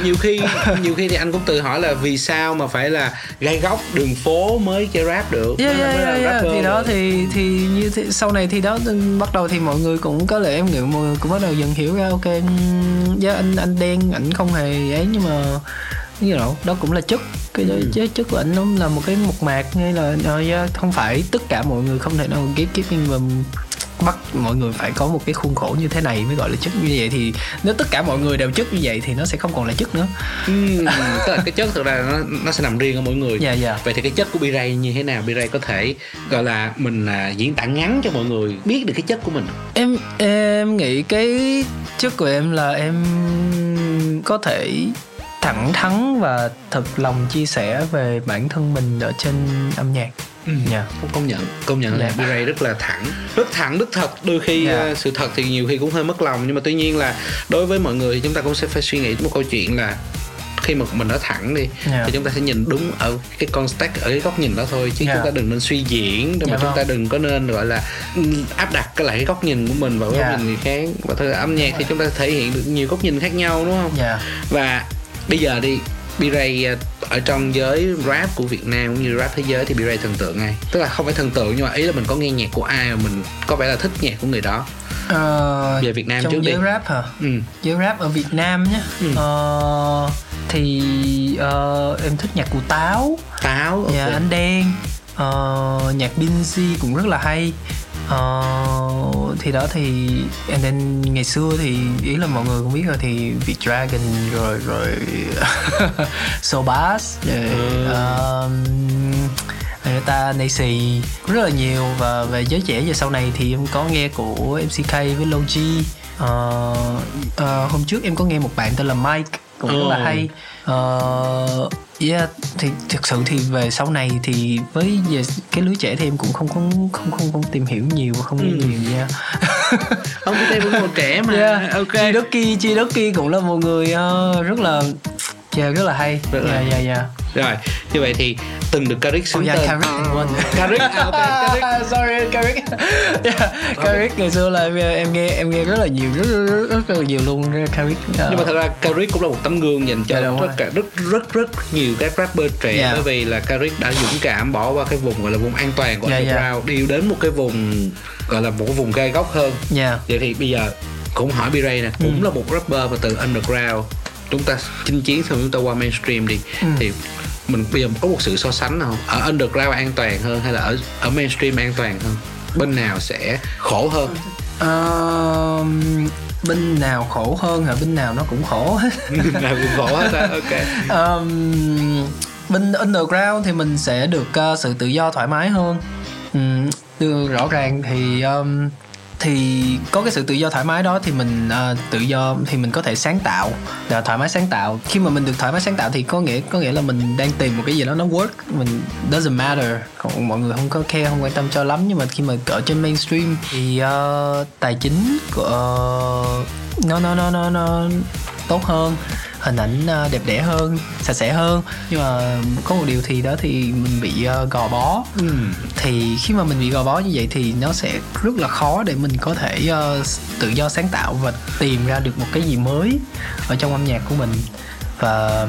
nhiều khi nhiều khi thì anh cũng tự hỏi là vì sao mà phải là gai góc đường phố mới chơi rap được? Yeah, yeah, là yeah, yeah. thì đó thì thì như thế, sau này thì đó bắt đầu thì mọi người cũng có lẽ em nghĩ mọi người cũng bắt đầu dần hiểu ra ok ừm, yeah, anh anh đen ảnh không hề ấy nhưng mà như know, đó cũng là chất. Cái Ừ. chất của anh nó là một cái mộc mạc hay là yeah, không phải tất cả mọi người không thể nào gatekeeping và bắt mọi người phải có một cái khuôn khổ như thế này mới gọi là chất. Như vậy thì nếu tất cả mọi người đều chất như vậy thì nó sẽ không còn là chất nữa. Ừm, tức là cái chất thực ra nó nó sẽ nằm riêng ở mỗi người. Dạ dạ. Vậy thì cái chất của B-Ray như thế nào? B-Ray có thể gọi là mình à, diễn tả ngắn cho mọi người biết được cái chất của mình? Em em nghĩ cái chất của em là em có thể thẳng thắn và thật lòng chia sẻ về bản thân mình ở trên âm nhạc dạ không công nhận công nhận là Dạ. B-Ray rất là thẳng rất thẳng rất thật đôi khi Dạ. à, sự thật thì nhiều khi cũng hơi mất lòng nhưng mà tuy nhiên là đối với mọi người thì chúng ta cũng sẽ phải suy nghĩ một câu chuyện là khi mà mình nói thẳng đi Dạ. thì chúng ta sẽ nhìn đúng ở cái context ở cái góc nhìn đó thôi chứ Dạ. chúng ta đừng nên suy diễn để Dạ mà chúng vâng. ta đừng có nên gọi là ừ, áp đặt cái lại cái góc nhìn của mình vào cái Dạ. góc nhìn người khác và ra âm nhạc thì chúng ta thể hiện được nhiều góc nhìn khác nhau đúng không dạ và bây giờ đi B-Ray à, ở trong giới rap của Việt Nam cũng như rap thế giới thì B-Ray thần tượng ai tức là không phải thần tượng nhưng mà ý là mình có nghe nhạc của ai mà mình có vẻ là thích nhạc của người đó Ờ, Về Việt Nam trong trước đi. giới rap hả ừ. giới rap ở Việt Nam nhé Ừ. Ờ, thì ờ, em thích nhạc của Táo táo ok. Nhà anh đen ờ, Nhạc Binz cũng rất là hay Ờ, thì đó thì and then ngày xưa thì ý là mọi người cũng biết rồi thì Việt Dragon rồi rồi Sobas rồi um, người ta Nacy rất là nhiều. Và về giới trẻ giờ sau này thì em có nghe của MCK với Logi Ờ, ờ, hôm trước em có nghe một bạn tên là Mike cũng rất là Ồ. hay Ờ, yeah thì thực sự thì về sau này thì với về cái lứa trẻ thì em cũng không có không không không tìm hiểu nhiều không Ừ. nhiều nha không cái đây vẫn còn trẻ mà yeah. ok Chi Doki Chi Doki cũng là một người ờ, rất là yeah, rất là hay hay. yeah, yeah. Rồi như vậy thì từng được Carrick Oh xứng yeah, tên Carrick quên Carrick Sorry Carrick yeah, Carrick ngày xưa là em, em nghe em nghe rất là nhiều rất rất, rất, rất là nhiều luôn Carrick ờ, nhưng mà thật ra Carrick cũng là một tấm gương dành cho Dạ, đúng tất rồi. cả rất rất rất nhiều các rapper trẻ Dạ. bởi vì là Carrick đã dũng cảm bỏ qua cái vùng gọi là vùng an toàn của Dạ, dạ. underground đi đến một cái vùng gọi là một cái vùng gai góc hơn yeah. vậy thì bây giờ cũng hỏi B-Ray nè cũng Ừ. là một rapper mà từ underground chúng ta chinh chiến xong chúng ta qua mainstream đi Ừ. thì mình bây giờ có một sự so sánh không ở underground an toàn hơn hay là ở ở mainstream an toàn hơn? Bên nào sẽ khổ hơn? Ờ, bên nào khổ hơn hả? Bên nào nó cũng khổ hết. Nào cũng khổ hết ok. Um, bên underground thì mình sẽ được uh, sự tự do thoải mái hơn. Um, rõ ràng thì um, thì có cái sự tự do thoải mái đó thì mình uh, tự do thì mình có thể sáng tạo. Là thoải mái sáng tạo. Khi mà mình được thoải mái sáng tạo thì có nghĩa có nghĩa là mình đang tìm một cái gì đó nó work. Mình doesn't matter. Còn mọi người không có care không quan tâm cho lắm. Nhưng mà khi mà ở trên mainstream thì uh, tài chính của uh, nó nó nó nó nó tốt hơn hình ảnh ờ, đẹp đẽ hơn sạch sẽ hơn. Nhưng mà có một điều thì đó thì mình bị ờ, gò bó. Ừ. thì khi mà mình bị gò bó như vậy thì nó sẽ rất là khó để mình có thể ờ, tự do sáng tạo và tìm ra được một cái gì mới ở trong âm nhạc của mình và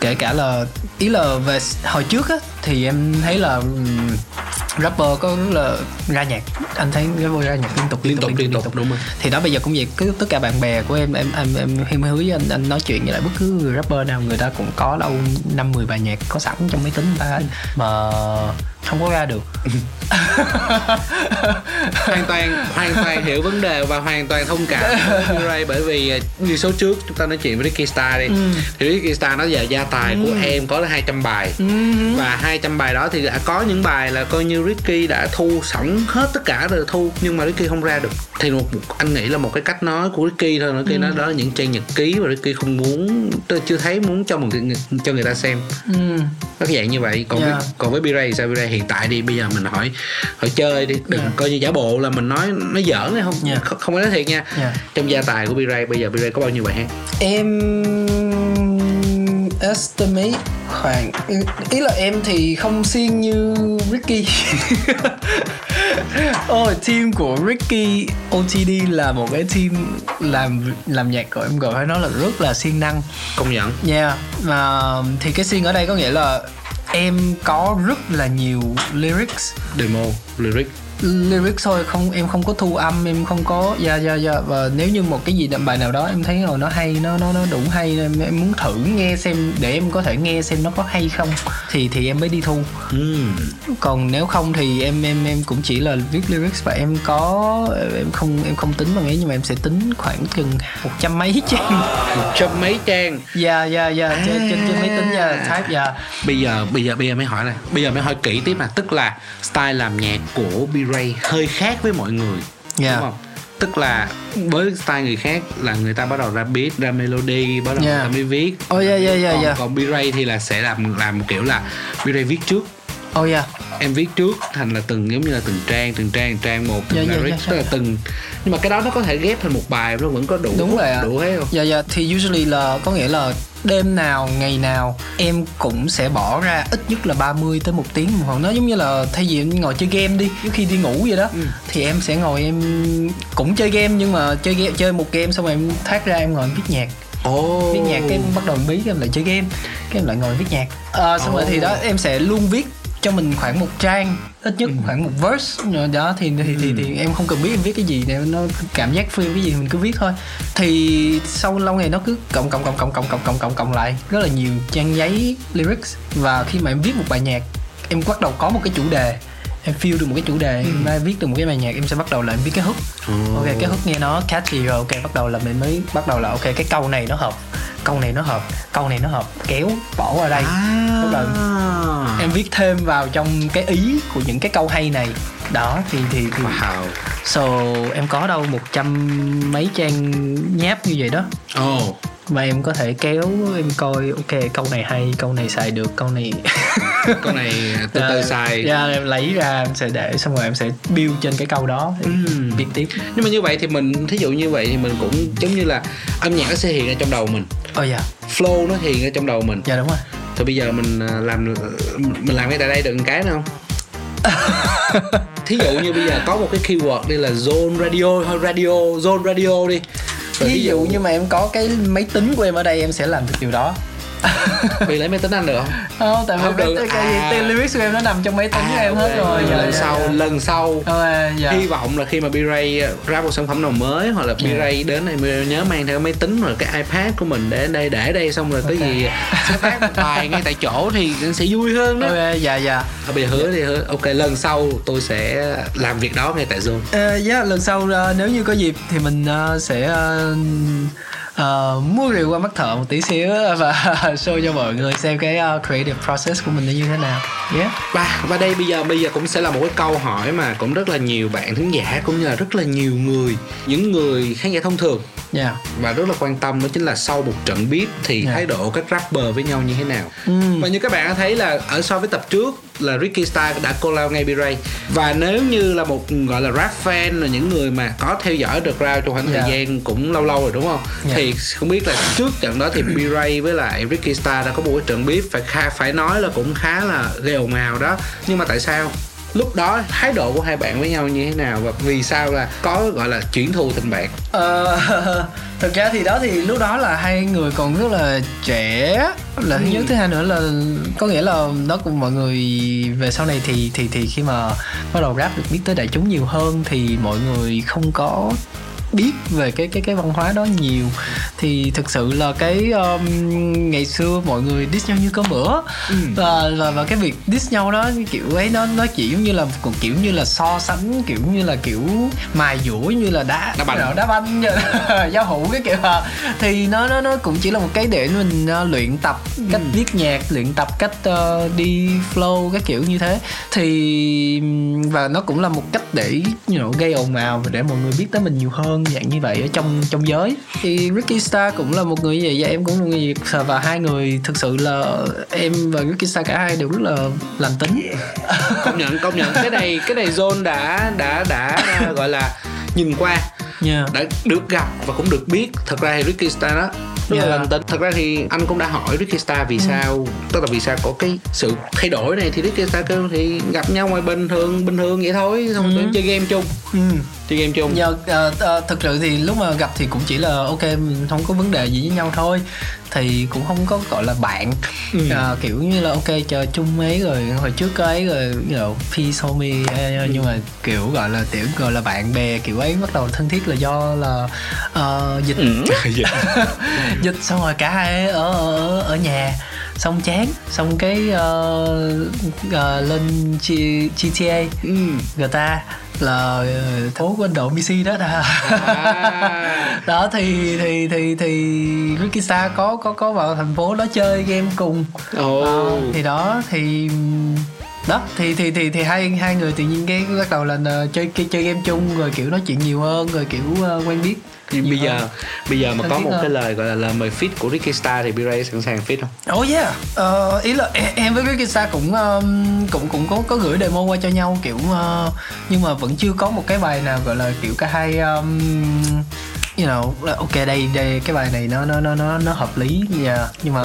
kể cả là ý là về hồi trước á thì em thấy là ừm, rapper có rất là ra nhạc. Anh thấy rapper ra nhạc liên tục liên tục liên tục đúng rồi. Thì đó bây giờ cũng vậy cứ tất cả bạn bè của em em em em em hứa với anh anh nói chuyện với lại bất cứ người rapper nào người ta cũng có đâu năm mười bài nhạc có sẵn trong máy tính. Người ta mà không có ra được hoàn toàn hoàn toàn hiểu vấn đề và hoàn toàn thông cảm với Ray bởi vì à, như số trước chúng ta nói chuyện với Ricky Star đi Ừ. thì Ricky Star nói giờ gia tài của em có là 200 bài Ừ. và 200 bài đó thì đã có những bài là coi như Ricky đã thu sẵn hết tất cả rồi thu nhưng mà Ricky không ra được thì một, một anh nghĩ là một cái cách nói của Ricky thôi Ricky nói đó là những trang nhật ký và Ricky không muốn tôi chưa thấy muốn cho một cho người ta xem ừ. cái dạng như vậy còn Yeah. với, còn với B-Ray sao B-Ray hiện tại đi bây giờ mình hỏi hỏi chơi đi đừng Yeah. coi như giả bộ là mình nói nó giỡn hay không Yeah. không, không có nói thiệt nha Yeah. trong gia tài của B-Ray bây giờ B-Ray có bao nhiêu bài hát em estimate khoảng ý là em thì không siêng như Ricky Ôi team của Ricky OTD là một cái team làm làm nhạc của em gọi phải nói là rất là siêng năng công nhận Yeah, mà thì cái siêng ở đây có nghĩa là em có rất là nhiều lyrics. Demo lyric lyrics thôi không em không có thu âm em không có dạ dạ dạ. Và nếu như một cái gì bài nào đó em thấy rồi nó hay nó nó nó đủ hay em, em muốn thử nghe xem để em có thể nghe xem nó có hay không. Thì thì em mới đi thu. Ừm. còn nếu không thì em em em cũng chỉ là viết lyrics và em có em không em không tính bằng ấy nhưng mà em sẽ tính khoảng chừng một trăm mấy trang. Một trăm mấy trang. Dạ dạ dạ. Trên trên trên máy tính dạ type dạ. Bây giờ bây giờ bây giờ mới hỏi này bây giờ mới hỏi kỹ tiếp nè. Tức là style làm nhạc của B-Ray hơi khác với mọi người Dạ. đúng không tức là với style người khác là người ta bắt đầu ra beat ra melody bắt đầu Dạ. người ta mới viết oh dạ dạ dạ còn, dạ còn B-Ray thì là sẽ làm làm kiểu là B-Ray viết trước oh dạ em viết trước thành là từng giống như là từng trang từng trang từng trang một từng Dạ, dạ, lyric dạ, tức là dạ. từng nhưng mà cái đó nó có thể ghép thành một bài nó vẫn có đủ đúng rồi đủ hết không dạ dạ thì usually là có nghĩa là đêm nào ngày nào em cũng sẽ bỏ ra ít nhất là 30 tới một tiếng hồ nó giống như là thay vì em ngồi chơi game đi trước khi đi ngủ vậy đó Ừ. thì em sẽ ngồi em cũng chơi game nhưng mà chơi game chơi một game xong rồi em thoát ra em ngồi em viết nhạc Ồ. viết nhạc cái bắt đầu bí em lại chơi game cái em lại ngồi viết nhạc à, xong rồi Ồ. thì đó em sẽ luôn viết cho mình khoảng một trang ít nhất khoảng một verse. Đó thì thì, thì thì em không cần biết em viết cái gì để nó cảm giác free cái gì mình cứ viết thôi. Thì sau lâu ngày nó cứ cộng cộng cộng cộng cộng cộng cộng cộng cộng lại rất là nhiều trang giấy lyrics. Và khi mà em viết một bài nhạc em bắt đầu có một cái chủ đề em feel được một cái chủ đề em đã viết được một cái bài nhạc em sẽ bắt đầu là em viết cái hook. Ok cái hook nghe nó catchy rồi ok bắt đầu là mình mới bắt đầu là ok cái câu này nó hợp câu này nó hợp câu này nó hợp kéo bỏ qua đây. Bắt đầu em viết thêm vào trong cái ý của những cái câu hay này đó thì thì thì. Wow. So em có đâu một trăm mấy trang nháp như vậy đó. Ồ. Và em có thể kéo em coi ok câu này hay câu này xài được câu này con này từ từ xài. dạ em lấy ra em sẽ để xong rồi em sẽ build trên cái câu đó Ừm. viết tiếp. Nhưng mà như vậy thì mình thí dụ như vậy thì mình cũng giống như là âm nhạc nó sẽ hiện ra trong đầu mình. Ồ dạ. Flow nó hiện ra trong đầu mình. Dạ đúng rồi. Thì bây giờ mình à, làm mình làm ngay tại đây được một cái nữa không thí dụ như bây giờ có một cái keyword đây là zone radio thôi radio zone radio đi. Rồi ví dụ như mà em có cái máy tính của em ở đây em sẽ làm được điều đó vì lấy máy tính anh được không không tại vì Không được. cái, À. tên lyrics của em nó nằm trong máy tính của em hết ok. rồi dạ, lần dạ, sau dạ. lần sau Ờ, dạ. hy vọng là khi mà B-Ray ra một sản phẩm nào mới hoặc là B-Ray đến này B-Ray nhớ mang theo máy tính hoặc là cái iPad của mình để đây để đây xong rồi cái gì sẽ phát một bài ngay tại chỗ thì sẽ vui hơn đó ok dạ dạ Thôi bây giờ hứa thì hứa ok lần sau tôi sẽ làm việc đó ngay tại Zoom Ờ, dạ lần sau ờ, nếu như có dịp thì mình ờ, sẽ ờ, ờ, mua rượu qua mắt thợ một tí xíu và show cho mọi người xem cái ờ, creative process của mình nó như thế nào yeah và và đây bây giờ bây giờ cũng sẽ là một cái câu hỏi mà cũng rất là nhiều bạn thính giả cũng như là rất là nhiều người những người khán giả thông thường dạ và rất là quan tâm đó chính là sau một trận beat thì Dạ. thái độ các rapper với nhau như thế nào Ừm. và như các bạn đã thấy là ở so với tập trước là Ricky Star đã collab ngay B-Ray và nếu như là một gọi là rap fan là những người mà có theo dõi được Rao trong khoảng Dạ. thời gian cũng lâu lâu rồi đúng không Dạ. thì không biết là trước trận đó thì B-Ray với lại Ricky Star đã có một cái trận beat phải khá, phải nói là cũng khá là gây ồn ào đó nhưng mà tại sao lúc đó thái độ của hai bạn với nhau như thế nào và vì sao là có gọi là chuyển thù thành bạn? Ờ, thực ra thì đó thì lúc đó là hai người còn rất là trẻ. Là thứ nhất thứ hai nữa là có nghĩa là nó cùng mọi người về sau này thì thì thì khi mà bắt đầu rap được biết tới đại chúng nhiều hơn thì mọi người không có biết về cái cái cái văn hóa đó nhiều. Thì thực sự là cái um, ngày xưa mọi người diss nhau như cơm bữa. Và, và và cái việc diss nhau đó kiểu ấy nó nó chỉ giống như là còn kiểu như là so sánh kiểu như là kiểu mài dũa như là đá Đá banh. đá banh là giao hữu cái kiểu à. thì nó nó nó cũng chỉ là một cái để mình uh, luyện tập cách viết nhạc luyện tập cách uh, đi flow các kiểu như thế. Thì và nó cũng là một cách để you know, gây ồn ào và để mọi người biết tới mình nhiều hơn dạng như vậy ở trong trong giới. Thì Ricky Star cũng là một người như vậy và em cũng là một người và hai người thực sự là em và Ricky Star cả hai đều rất là lành tính. Công nhận công nhận. Cái này cái này Zone đã đã đã gọi là nhìn qua yeah. đã được gặp và cũng được biết thật ra thì Ricky Star đó rất là Dạ. lành tính thật ra thì anh cũng đã hỏi Ricky Star vì sao tức là vì sao có cái sự thay đổi này thì Ricky Star kêu thì gặp nhau ngoài bình thường bình thường vậy thôi xong rồi chơi game chung Ừ. chơi game chung Giờ ờ, ờ, thực sự thì lúc mà gặp thì cũng chỉ là ok mình không có vấn đề gì với nhau thôi thì cũng không có gọi là bạn. Ờ, kiểu như là ok chờ chung ấy rồi hồi trước có ấy rồi you know, peace homie eh, nhưng mà kiểu gọi là tiểu gọi là bạn bè kiểu ấy bắt đầu thân thiết là do là ờ, dịch. Dịch. Xong rồi cả hai ở ở, ở nhà xong chán xong cái ờ, ờ, lên G, GTA ừ. GTA là ờ, phố của Ấn Độ BC đó là À. đó thì thì thì thì Ricky Star có có có vào thành phố đó chơi game cùng Ồ. Ờ, thì đó thì đó thì thì thì thì hai hai người tự nhiên cái bắt đầu là ờ, chơi chơi, game chung rồi kiểu nói chuyện nhiều hơn rồi kiểu ờ, quen biết Nhưng bây giờ bây giờ mà có một hơn. cái lời gọi là lời mời fit của Ricky Star thì B-Ray sẵn sàng fit không? Oh yeah, Ờ, ý là em- em với Ricky Star cũng um, cũng cũng có có gửi demo qua cho nhau kiểu uh, nhưng mà vẫn chưa có một cái bài nào gọi là kiểu cả hai um, you know là ok đây đây cái bài này nó nó nó nó nó hợp lý yeah. nhưng mà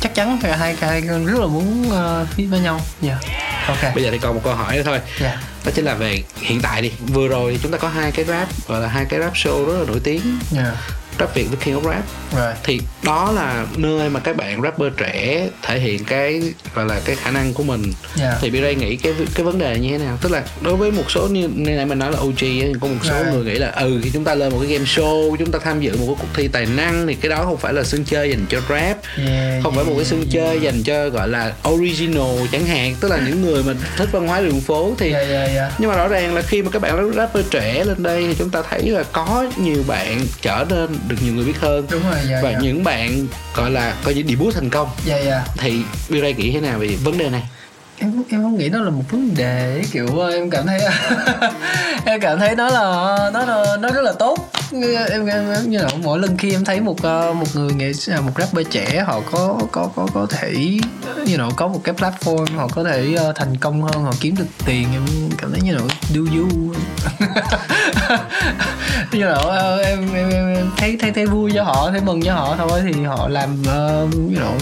chắc chắn cả hai hai rất là muốn uh, fit với nhau yeah. ok Bây giờ thì còn một câu hỏi nữa thôi yeah. đó chính là về hiện tại đi vừa rồi chúng ta có hai cái rap gọi là hai cái rap show rất là nổi tiếng Yeah. Rap Việt với King of Rap Right. thì đó là nơi mà các bạn rapper trẻ thể hiện cái gọi là cái khả năng của mình Yeah. thì B-Ray nghĩ cái cái vấn đề như thế nào tức là đối với một số như như nãy mình nói là OG ấy, có một số Right. người nghĩ là ừ khi chúng ta lên một cái game show chúng ta tham dự một cái cuộc thi tài năng thì cái đó không phải là sân chơi dành cho rap Yeah, không phải một cái sân chơi dành cho gọi là original chẳng hạn tức là những người mà thích văn hóa đường phố thì Yeah, yeah, yeah. nhưng mà rõ ràng là khi mà các bạn rapper trẻ lên đây thì chúng ta thấy là có nhiều bạn trở nên được nhiều người biết hơn Đúng rồi, dạ, và dạ. những bạn gọi là coi như debut thành công Yeah, yeah. thì B-Ray nghĩ thế nào về vấn đề này em em không nghĩ nó là một vấn đề kiểu ờ, em cảm thấy em cảm thấy nó là nó là nó rất là tốt. Em, em, em như là mỗi lần khi em thấy một ờ, một người nghệ à, một rapper trẻ họ có có có có thể như know, có một cái platform họ có thể ờ, thành công hơn họ kiếm được tiền em cảm thấy như là do you. Như là em, em, em, em thấy thấy thấy vui cho họ thấy mừng cho họ thôi thì họ làm uh, you know,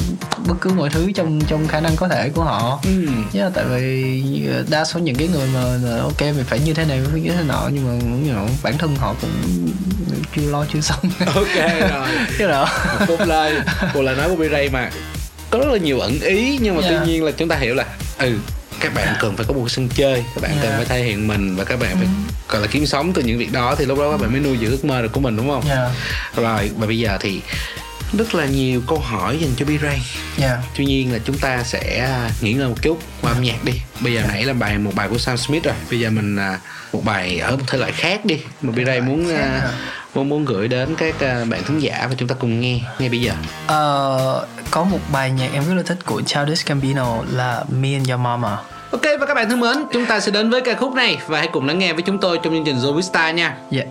bất cứ mọi thứ trong trong khả năng có thể của họ ừ. Yeah, tại vì ờ, đa số những cái người mà ok mình phải như thế này phải như thế nọ nhưng mà you know, bản thân họ cũng chưa lo chưa xong ok rồi you know. một lời một lời nói của B-Ray mà có rất là nhiều ẩn ý nhưng mà Yeah. tuy nhiên là chúng ta hiểu là ừ các bạn cần phải có một sân chơi các bạn cần Yeah. phải thể hiện mình và các bạn phải gọi là kiếm sống từ những việc đó thì lúc đó các bạn mới nuôi dưỡng ước mơ được của mình đúng không yeah, rồi và bây giờ thì rất là nhiều câu hỏi dành cho B-Ray yeah. tuy nhiên là chúng ta sẽ nghỉ ngơi một chút qua âm nhạc đi bây giờ nãy là bài một bài của Sam Smith rồi bây giờ mình à, một bài ở một thể loại khác đi mà B-Ray muốn à, hả? muốn muốn gửi đến các à, bạn thính giả và chúng ta cùng nghe ngay bây giờ Ờ, có một bài nhạc em rất là thích của Childish Gambino là Me and Your Mama Ok và các bạn thân mến, chúng ta sẽ đến với ca khúc này và hãy cùng lắng nghe với chúng tôi trong chương trình Zoe Star nha. yeah.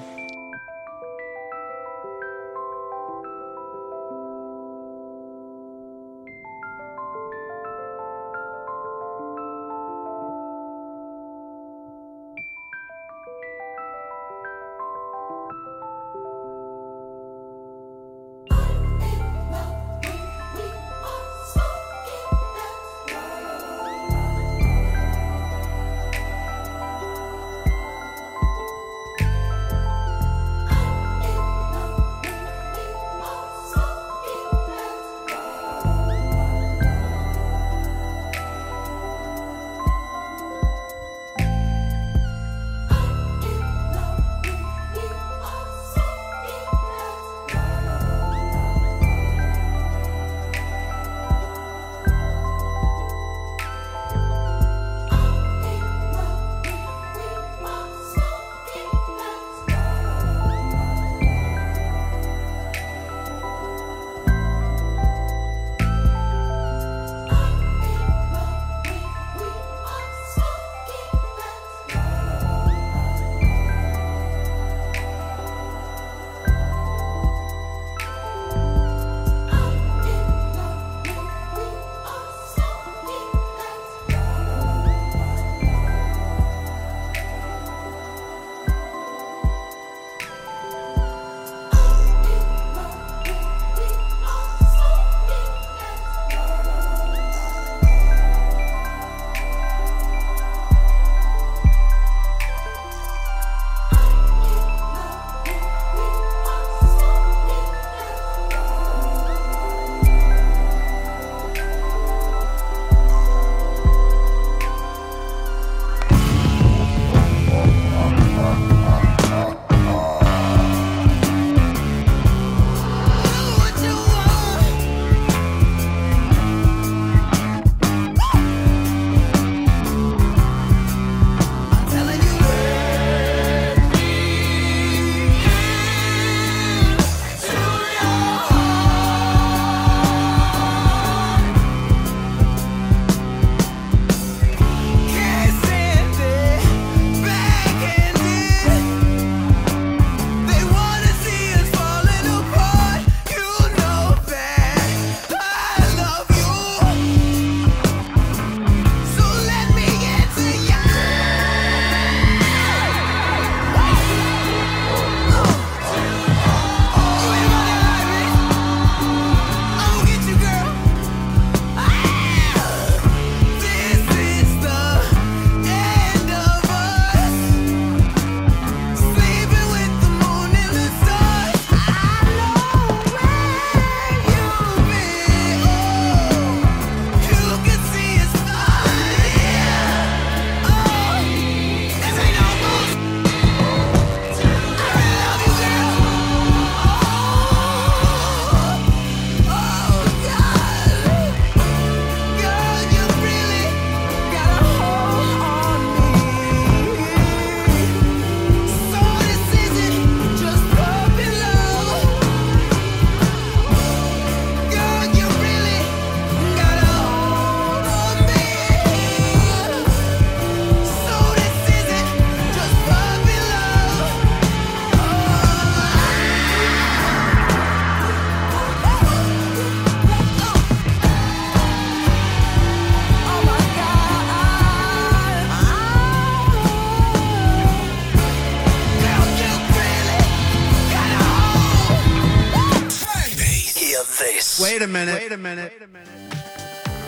Minute. Wait a minute.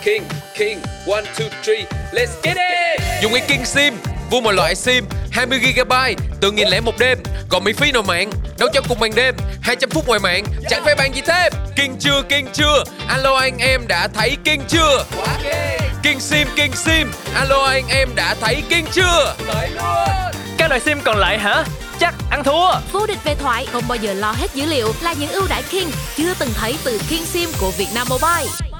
King, King, one, two, three, let's get it Dùng cái King SIM, vô mọi loại SIM 20GB, từ nghìn lẻ một đêm Còn miễn phí nào mạng, nấu cho cùng ban đêm 200 phút ngoài mạng, chẳng phải bàn gì thêm King chưa, King chưa, alo anh em đã thấy King chưa King SIM, King SIM, alo anh em đã thấy King chưa Các loại sim còn lại hả? Chắc ăn thua Vô địch về thoại không bao giờ lo hết dữ liệu là những ưu đãi King chưa từng thấy từ King Sim của Vietnam Mobile.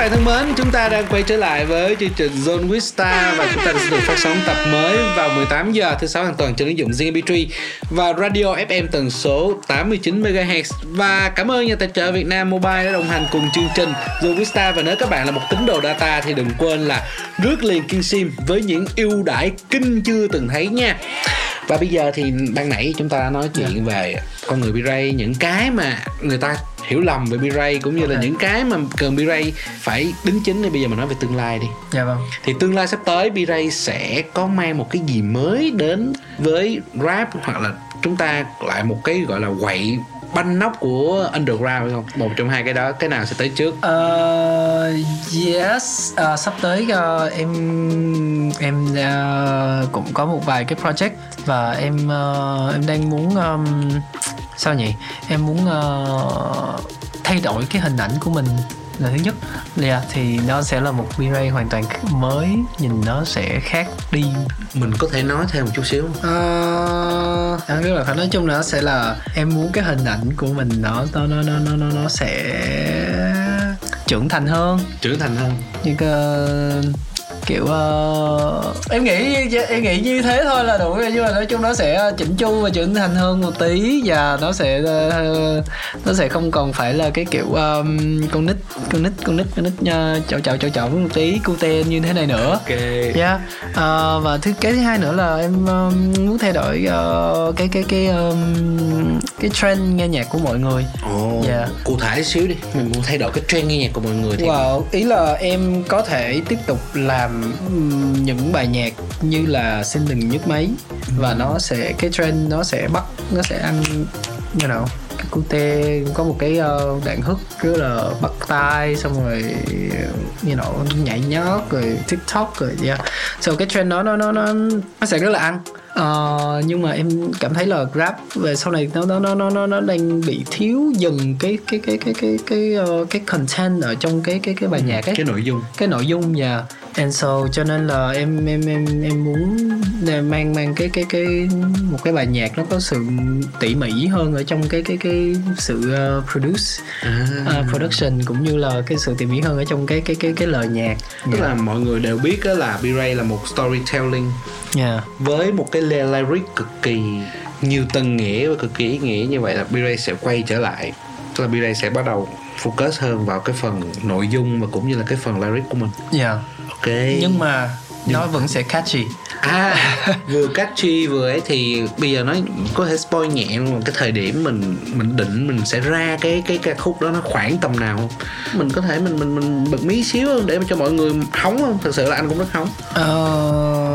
Bạn thân mến, chúng ta đang quay trở lại với chương trình Zone with Star và chúng ta sẽ được phát sóng tập mới vào 18 giờ thứ sáu hàng tuần trên ứng dụng Zing MP3 và Radio FM tần số 89 MHz. Và cảm ơn nhà tài trợ Việt Nam Mobile đã đồng hành cùng chương trình Zone with Star và nếu các bạn là một tín đồ data thì đừng quên là rước liền kinh Sim với những ưu đãi kinh chưa từng thấy nha. Và bây giờ thì ban nãy chúng ta đã nói chuyện về con người B-Ray những cái mà người ta hiểu lầm về B-Ray cũng như là Ok. những cái mà cần B-Ray phải đính chính thì bây giờ mình nói về tương lai đi. Dạ vâng. Thì tương lai sắp tới B-Ray sẽ có mang một cái gì mới đến với rap hoặc là chúng ta lại một cái gọi là quậy banh nóc của underground không? Một trong hai cái đó cái nào sẽ tới trước? Ờ, yes. Ờ, sắp tới ờ, em em ờ, cũng có một vài cái project và em ờ, em đang muốn ờm, sao nhỉ? Em muốn ờ, thay đổi cái hình ảnh của mình là thứ nhất. Yeah, thì nó sẽ là một V-Ray hoàn toàn mới nhìn nó sẽ khác đi. Mình có thể nói thêm một chút xíu? Ờ, à, tức là phải nói chung là nó sẽ là em muốn cái hình ảnh của mình nó nó nó nó nó nó, nó sẽ trưởng thành hơn. Trưởng thành hơn. Như cái kiểu ờ, em nghĩ em nghĩ như thế thôi là đủ rồi nhưng mà nói chung nó sẽ chỉnh chu và trưởng thành hơn một tí và nó sẽ ờ, nó sẽ không còn phải là cái kiểu um, con nít con nít con nít con nít uh, chậu chậu chậu chậu một tí cute như thế này nữa ok Yeah. Ờ, và thứ cái thứ hai nữa là em um, muốn thay đổi ờ, cái cái cái um, cái trend nghe nhạc của mọi người. Ồ, Dạ. cụ thể xíu đi mình muốn thay đổi cái trend nghe nhạc của mọi người thì Wow, ý là em có thể tiếp tục làm những bài nhạc như là xin đừng nhức máy. Và nó sẽ cái trend nó sẽ bắt nó sẽ ăn you know cái cute có một cái ờ, đoạn hook rất là bắt tai xong rồi you know nhảy nhót rồi tiktok rồi yeah. so cái trend đó nó nó nó nó sẽ rất là ăn Ờ, nhưng mà em cảm thấy là rap về sau này nó nó nó nó nó nó đang bị thiếu dần cái cái cái cái cái cái ờ, cái content ở trong cái cái cái bài nhạc ấy cái nội dung cái nội dung và and so cho nên là em em em em muốn mang mang cái cái cái một cái bài nhạc nó có sự tỉ mỉ hơn ở trong cái cái cái sự ờ, produce à, ờ, production cũng như là cái sự tỉ mỉ hơn ở trong cái cái cái cái lời nhạc tức là mọi người đều biết là B-Ray là một storytelling yeah. với một cái lyric cực kỳ nhiều tầng nghĩa và cực kỳ ý nghĩa như vậy là B-Ray sẽ quay trở lại. Tức là B-Ray sẽ bắt đầu focus hơn vào cái phần nội dung và cũng như là cái phần lyric của mình. Yeah. ok. Nhưng mà nó vẫn sẽ catchy. À vừa catchy vừa ấy thì bây giờ nói có thể spoil nhẹ luôn cái thời điểm mình mình định mình sẽ ra cái cái ca khúc đó nó khoảng tầm nào không? Mình có thể mình mình mình bật mí xíu không để cho mọi người hóng không? Thật sự là anh cũng rất hóng. Ờ,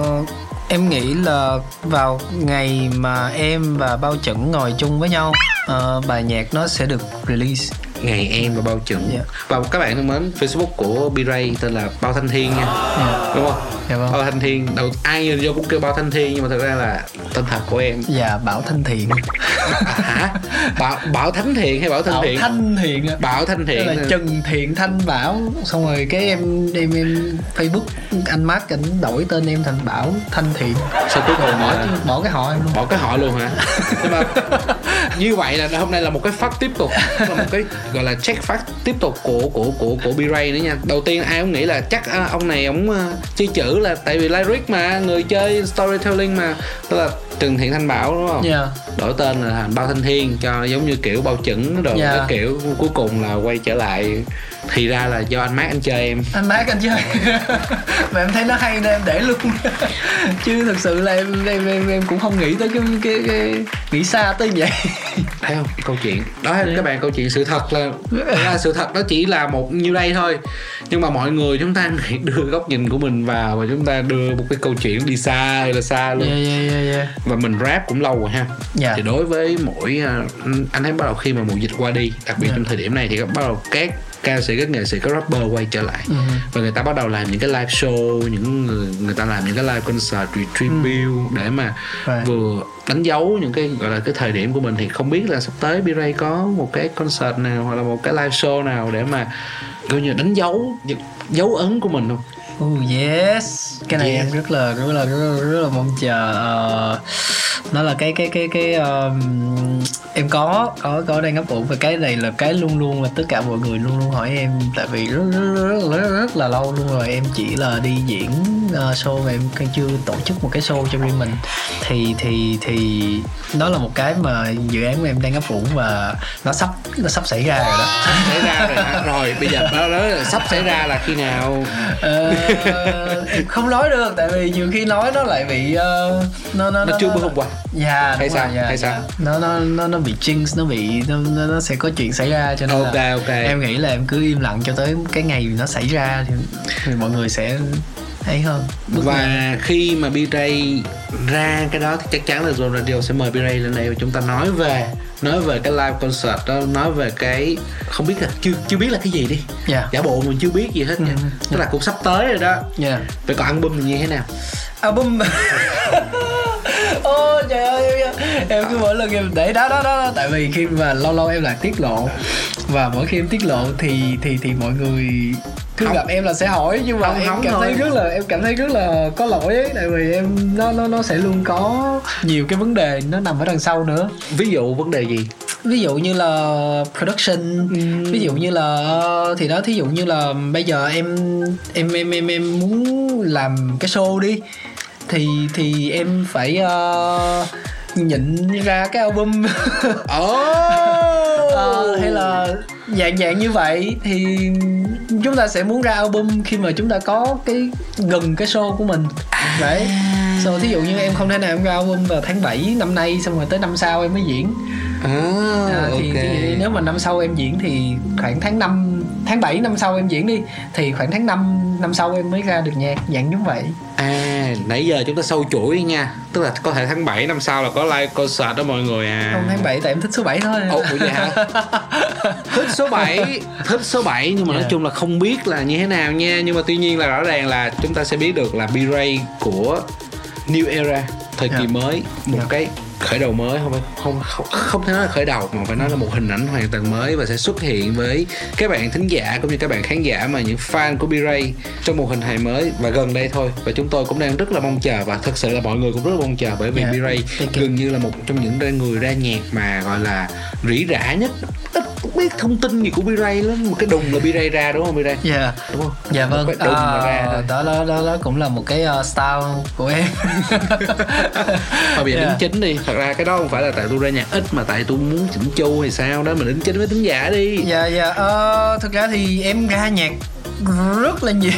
em nghĩ là vào ngày mà em và bao chuẩn ngồi chung với nhau uh, bài nhạc nó sẽ được release ngày em và bao chuẩn Dạ. và các bạn thân mến facebook của B-Ray tên là bao thanh thiên nha. Dạ. đúng không? Dạ vâng. bao thanh thiên đầu ai nhìn vô cũng kêu bao thanh thiên nhưng mà thật ra là tên thật của em. Và bảo thanh thiện. Hả? Bảo bảo thánh thiện hay bảo thanh bảo thiện? Thanh thiện bảo thanh Tức thiện là Trần Thiện Thanh Bảo. Xong rồi cái em em em Facebook anh Mark ảnh đổi tên em thành Bảo Thanh Thiện. Sao cuối cùng bỏ là bỏ cái họ em luôn. Bỏ cái họ luôn hả? Nhưng mà như vậy là hôm nay là một cái phát tiếp tục. Là một cái gọi là check phát tiếp tục của của của của B-Ray nữa nha đầu tiên ai cũng nghĩ là chắc à, ông này ông uh, chơi chữ là tại vì lyric mà người chơi storytelling mà tức là Trần Thiện Thanh Bảo đúng không yeah. đổi tên là thành bao thanh thiên cho giống như kiểu bao chuẩn đồ Dạ. cái kiểu cuối cùng là quay trở lại thì ra là do anh Mark anh chơi em. Anh Mark anh chơi. Mà em thấy nó hay nên em để luôn. Chứ thực sự là em em em, em cũng không nghĩ tới cái cái, cái nghĩ xa tới vậy. Thấy không? Câu chuyện. Đó là các bạn câu chuyện sự thật là, là sự thật nó chỉ là một như đây thôi. Nhưng mà mọi người chúng ta đưa góc nhìn của mình vào và chúng ta đưa một cái câu chuyện đi xa hay là xa luôn. Yeah, yeah, yeah, yeah. và mình rap cũng lâu rồi ha. Dạ. thì đối với mỗi à, anh thấy bắt đầu khi mà mùa dịch qua đi đặc biệt Dạ. trong thời điểm này thì bắt đầu các ca sĩ các nghệ sĩ các rapper quay trở lại Ừ. và người ta bắt đầu làm những cái live show những người người ta làm những cái live concert tribute để mà Right. vừa đánh dấu những cái gọi là cái thời điểm của mình thì không biết là sắp tới B-Ray có một cái concert nào hoặc là một cái live show nào để mà coi như đánh dấu những dấu ấn của mình không Oh yes, cái này Yes. em rất là rất là rất là, rất là mong chờ. Ờ, nó là cái cái cái cái um, em có có có đang ngấp ủ và cái này là cái luôn luôn là tất cả mọi người luôn luôn hỏi em. Tại vì rất rất rất, rất, rất là lâu luôn rồi em chỉ là đi diễn ờ, show mà em chưa tổ chức một cái show cho riêng mình. Thì thì thì đó là một cái mà dự án của em đang ngấp ủ và nó sắp nó sắp xảy ra rồi đó. Xảy ra rồi rồi bây giờ đó, đó là sắp xảy ra là khi nào? Ờ, em không nói được tại vì nhiều khi nói nó lại bị ờ, nó nó nó chưa bước hôm qua dạ Hay sao? rồi, dạ, Hay dạ. sao? nó nó nó nó bị jinx nó bị nó, nó, nó sẽ có chuyện xảy ra cho nên Ok, là ok. em nghĩ là em cứ im lặng cho tới cái ngày nó xảy ra thì, thì mọi người sẽ ấy hơn Bước và khi mà B-Ray ra cái đó thì chắc chắn là Zone Radio sẽ mời B-Ray lên đây và chúng ta nói về nói về cái live concert đó nói về cái không biết là chưa chưa biết là cái gì đi. Dạ. Giả bộ mình chưa biết gì hết nha. Ừ, tức là cũng sắp tới rồi đó. Dạ. Vậy còn album thì như thế nào? Album ô trời ơi em, em cứ mỗi lần em để đó đó đó tại vì khi mà lâu lâu em lại tiết lộ. Và mỗi khi em tiết lộ thì thì thì mọi người cứ Hóng. gặp em là sẽ hỏi. Nhưng mà Hóng em hóng cảm thôi. thấy rất là em cảm thấy rất là có lỗi ấy. Tại vì em nó nó nó sẽ luôn có nhiều cái vấn đề nó nằm ở đằng sau nữa. Ví dụ vấn đề gì? Ví dụ như là production. Ví dụ như là ờ, thì đó thí dụ như là bây giờ em em em em em muốn làm cái show đi thì thì em phải uh, nhịn ra cái album. Ờ, hay là dạng dạng như vậy thì chúng ta sẽ muốn ra album khi mà chúng ta có cái gần cái show của mình. Đấy. So thí dụ như em không thể nào em ra album vào tháng 7 năm nay xong rồi tới năm sau em mới diễn à, À, thì, ok thì nếu mà năm sau em diễn thì khoảng tháng 5 tháng 7 năm sau em diễn đi thì khoảng tháng 5 năm sau em mới ra được nhạc dạng giống vậy à nãy giờ chúng ta sâu chuỗi nha tức là có thể tháng 7 năm sau là có live concert đó mọi người à không tháng 7 tại em thích số 7 thôi Ồ, vậy hả? thích số 7 thích số 7 nhưng mà nói Yeah. chung là không biết là như thế nào nha nhưng mà tuy nhiên là rõ ràng là chúng ta sẽ biết được là B-Ray của New Era thời kỳ Yeah. mới một Yeah. cái khởi đầu mới không phải không không không thể nói là khởi đầu mà phải nói là một hình ảnh hoàn toàn mới và sẽ xuất hiện với các bạn thính giả cũng như các bạn khán giả mà những fan của B-Ray trong một hình hài mới và gần đây thôi và chúng tôi cũng đang rất là mong chờ và thật sự là mọi người cũng rất là mong chờ bởi vì Yeah. B-Ray Thank you. gần như là một trong những người ra nhạc mà gọi là rỉ rả nhất ít biết thông tin gì của B-Ray lắm một cái đùng là B-Ray ra đúng không B-Ray dạ. Đúng không? Dạ vâng. một cái đùng mà ra à, thôi. đó, đó đó đó cũng là một cái uh, style của em. Thôi bây giờ Yeah. đính chính đi. Thật ra cái đó không phải là tại tôi ra nhạc ít mà tại tôi muốn chỉnh chu hay sao đó mình đính chính với tính giả đi. Dạ dạ. Ờ, thực ra thì em ra nhạc rất là nhiều.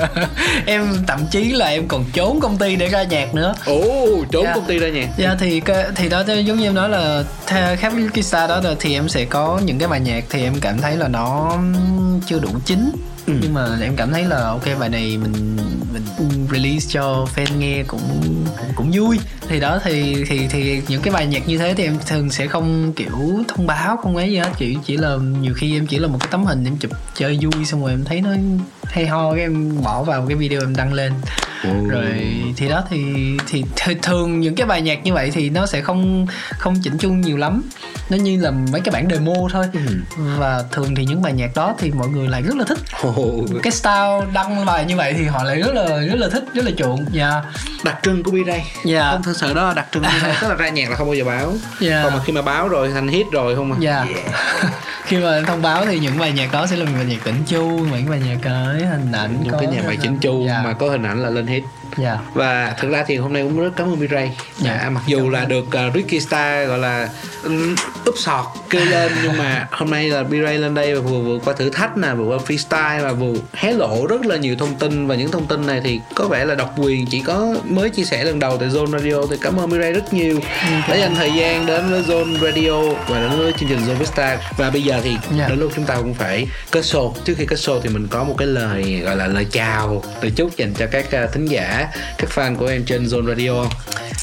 Em thậm chí là em còn trốn công ty để ra nhạc nữa. Ồ trốn Yeah. công ty ra nhạc. Dạ thì cái, thì đó thì giống như em nói là khác với Kista đó là thì em sẽ có những cái bài nhạc thì em cảm thấy là nó chưa đủ chính Ừ. nhưng mà em cảm thấy là ok bài này mình mình release cho fan nghe cũng cũng, cũng vui thì đó thì thì thì những cái bài nhạc như thế thì em thường sẽ không kiểu thông báo không ấy gì hết chỉ chỉ là nhiều khi em chỉ là một cái tấm hình em chụp chơi vui xong rồi em thấy nó hay ho cái em bỏ vào cái video em đăng lên. Rồi thì đó thì thì th- thường những cái bài nhạc như vậy thì nó sẽ không không chỉnh chu nhiều lắm. Nó như là mấy cái bản demo thôi. Ừ. và thường thì những bài nhạc đó thì mọi người lại rất là thích. Ồ, cái style đăng bài như vậy thì họ lại rất là rất là thích rất là chuộng. Dạ. Đặc trưng của B-Ray Dạ. không thật sự đó là đặc trưng của B-Ray tức là ra nhạc là không bao giờ báo. Dạ. còn mà khi mà báo rồi thành hit rồi không à dạ khi mà thông báo thì những bài nhạc đó sẽ là những bài nhạc chỉnh chu những bài nhạc cái hình ảnh những có cái nhạc bài chỉnh chu dạ. mà có hình ảnh là lên hit dạ. Và thực ra thì hôm nay cũng rất cảm ơn B-Ray Dạ. dạ, mặc dù là được uh, Ricky Star gọi là um, úp sọt kêu lên nhưng mà hôm nay là B-Ray lên đây và vừa vượt qua thử thách nè vừa qua freestyle và vừa hé lộ rất là nhiều thông tin. Và những thông tin này thì có vẻ là độc quyền chỉ có mới chia sẻ lần đầu tại Zone Radio. Thì cảm ơn B-Ray rất nhiều. Đã dành thời gian đến với Zone Radio và đến với chương trình Zone Vista. Và bây giờ thì Dạ. đến lúc chúng ta cũng phải kết show trước khi kết show thì mình có một cái lời gọi là lời chào lời chúc dành cho các uh, thính giả các fan của em trên Zone Radio không?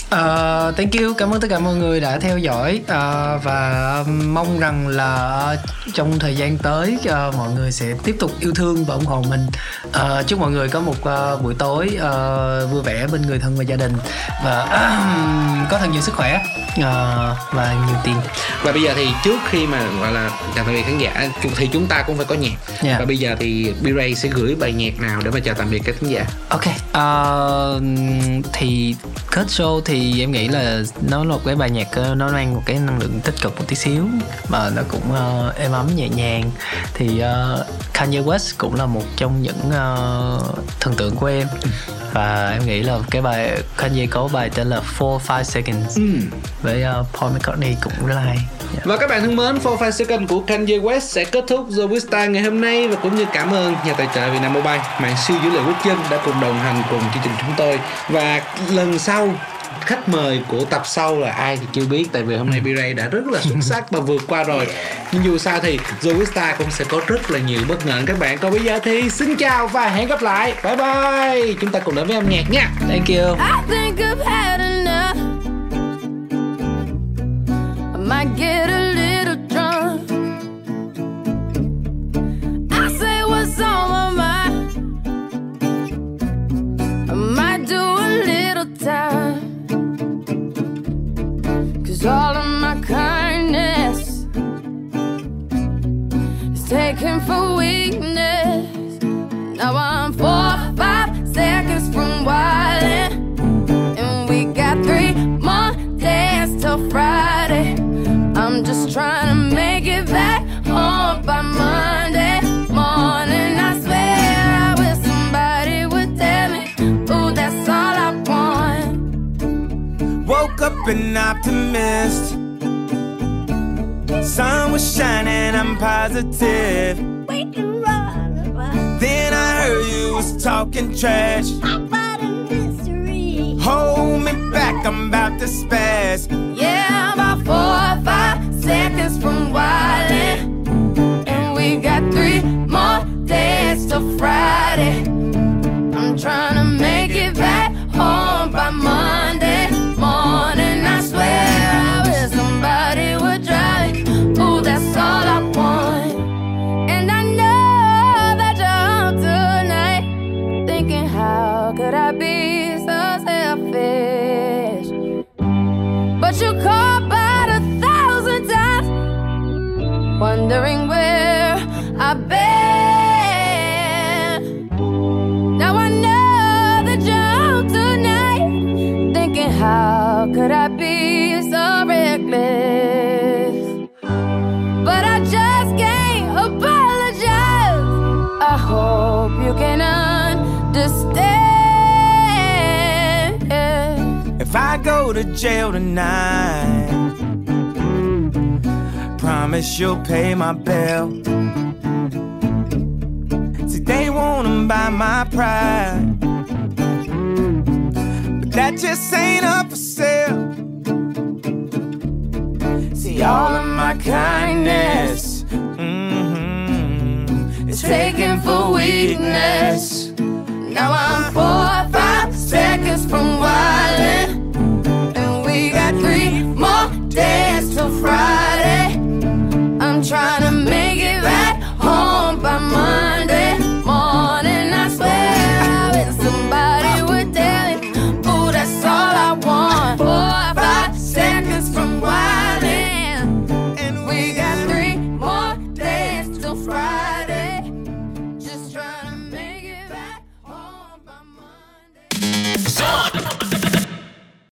Ờ, thank you. Cảm ơn tất cả mọi người đã theo dõi. Ờ, và mong rằng là trong thời gian tới ờ, mọi người sẽ tiếp tục yêu thương và ủng hộ mình. Ờ, chúc mọi người có một ờ, buổi tối ờ, vui vẻ bên người thân và gia đình. Và có thật nhiều sức khỏe. Ờ, và nhiều tiền. Và bây giờ thì trước khi mà gọi là chào tạm biệt khán giả thì chúng ta cũng phải có nhạc. Dạ. và bây giờ thì B-Ray sẽ gửi bài nhạc nào để mà chào tạm biệt các khán giả? Ok, Ờ, thì kết show thì em nghĩ là nó là một cái bài nhạc ờ, nó mang một cái năng lượng tích cực một tí xíu mà nó cũng uh, êm ấm nhẹ nhàng. Thì uh, Kanye West cũng là một trong những uh, thần tượng của em và em nghĩ là cái bài Kanye có bài tên là 4-5 Seconds với ờ, Paul McCartney cũng rất là hay. Dạ. Và các bạn thân mến, 45 Second của Kanye West sẽ kết thúc The Wista ngày hôm nay và cũng như cảm ơn nhà tài trợ Vietnam Mobile, mạng siêu dữ liệu quốc dân đã cùng đồng hành cùng chương trình chúng tôi. Và lần sau khách mời của tập sau là ai thì chưa biết, tại vì hôm nay B-Ray đã rất là xuất sắc và vượt qua rồi. Nhưng dù sao thì Zoista cũng sẽ có rất là nhiều bất ngờ. Các bạn còn bây giờ thì xin chào và hẹn gặp lại. Bye bye. Chúng ta cùng đến với âm nhạc nha. Thank you. I think I've had enough. I might get a Cause all of my kindness is taken for weakness. Now I'm four, five seconds from wildin'. And we got three more days till Friday. I'm just trying to make it back an optimist. Sun was shining, I'm positive. We can run, run. Then I heard you was talking trash. About a mystery. Hold me back, I'm about to spaz. Yeah, about four or five seconds from wildin'. And we got three more days till Friday. I'm trying to make it back home by Monday If I go to jail tonight, promise you'll pay my bill. See, they wanna buy my pride, but that just ain't up for sale. See, all of my kindness mhm, is taken for weakness. Now I'm four or five seconds from wildin' dance till Friday.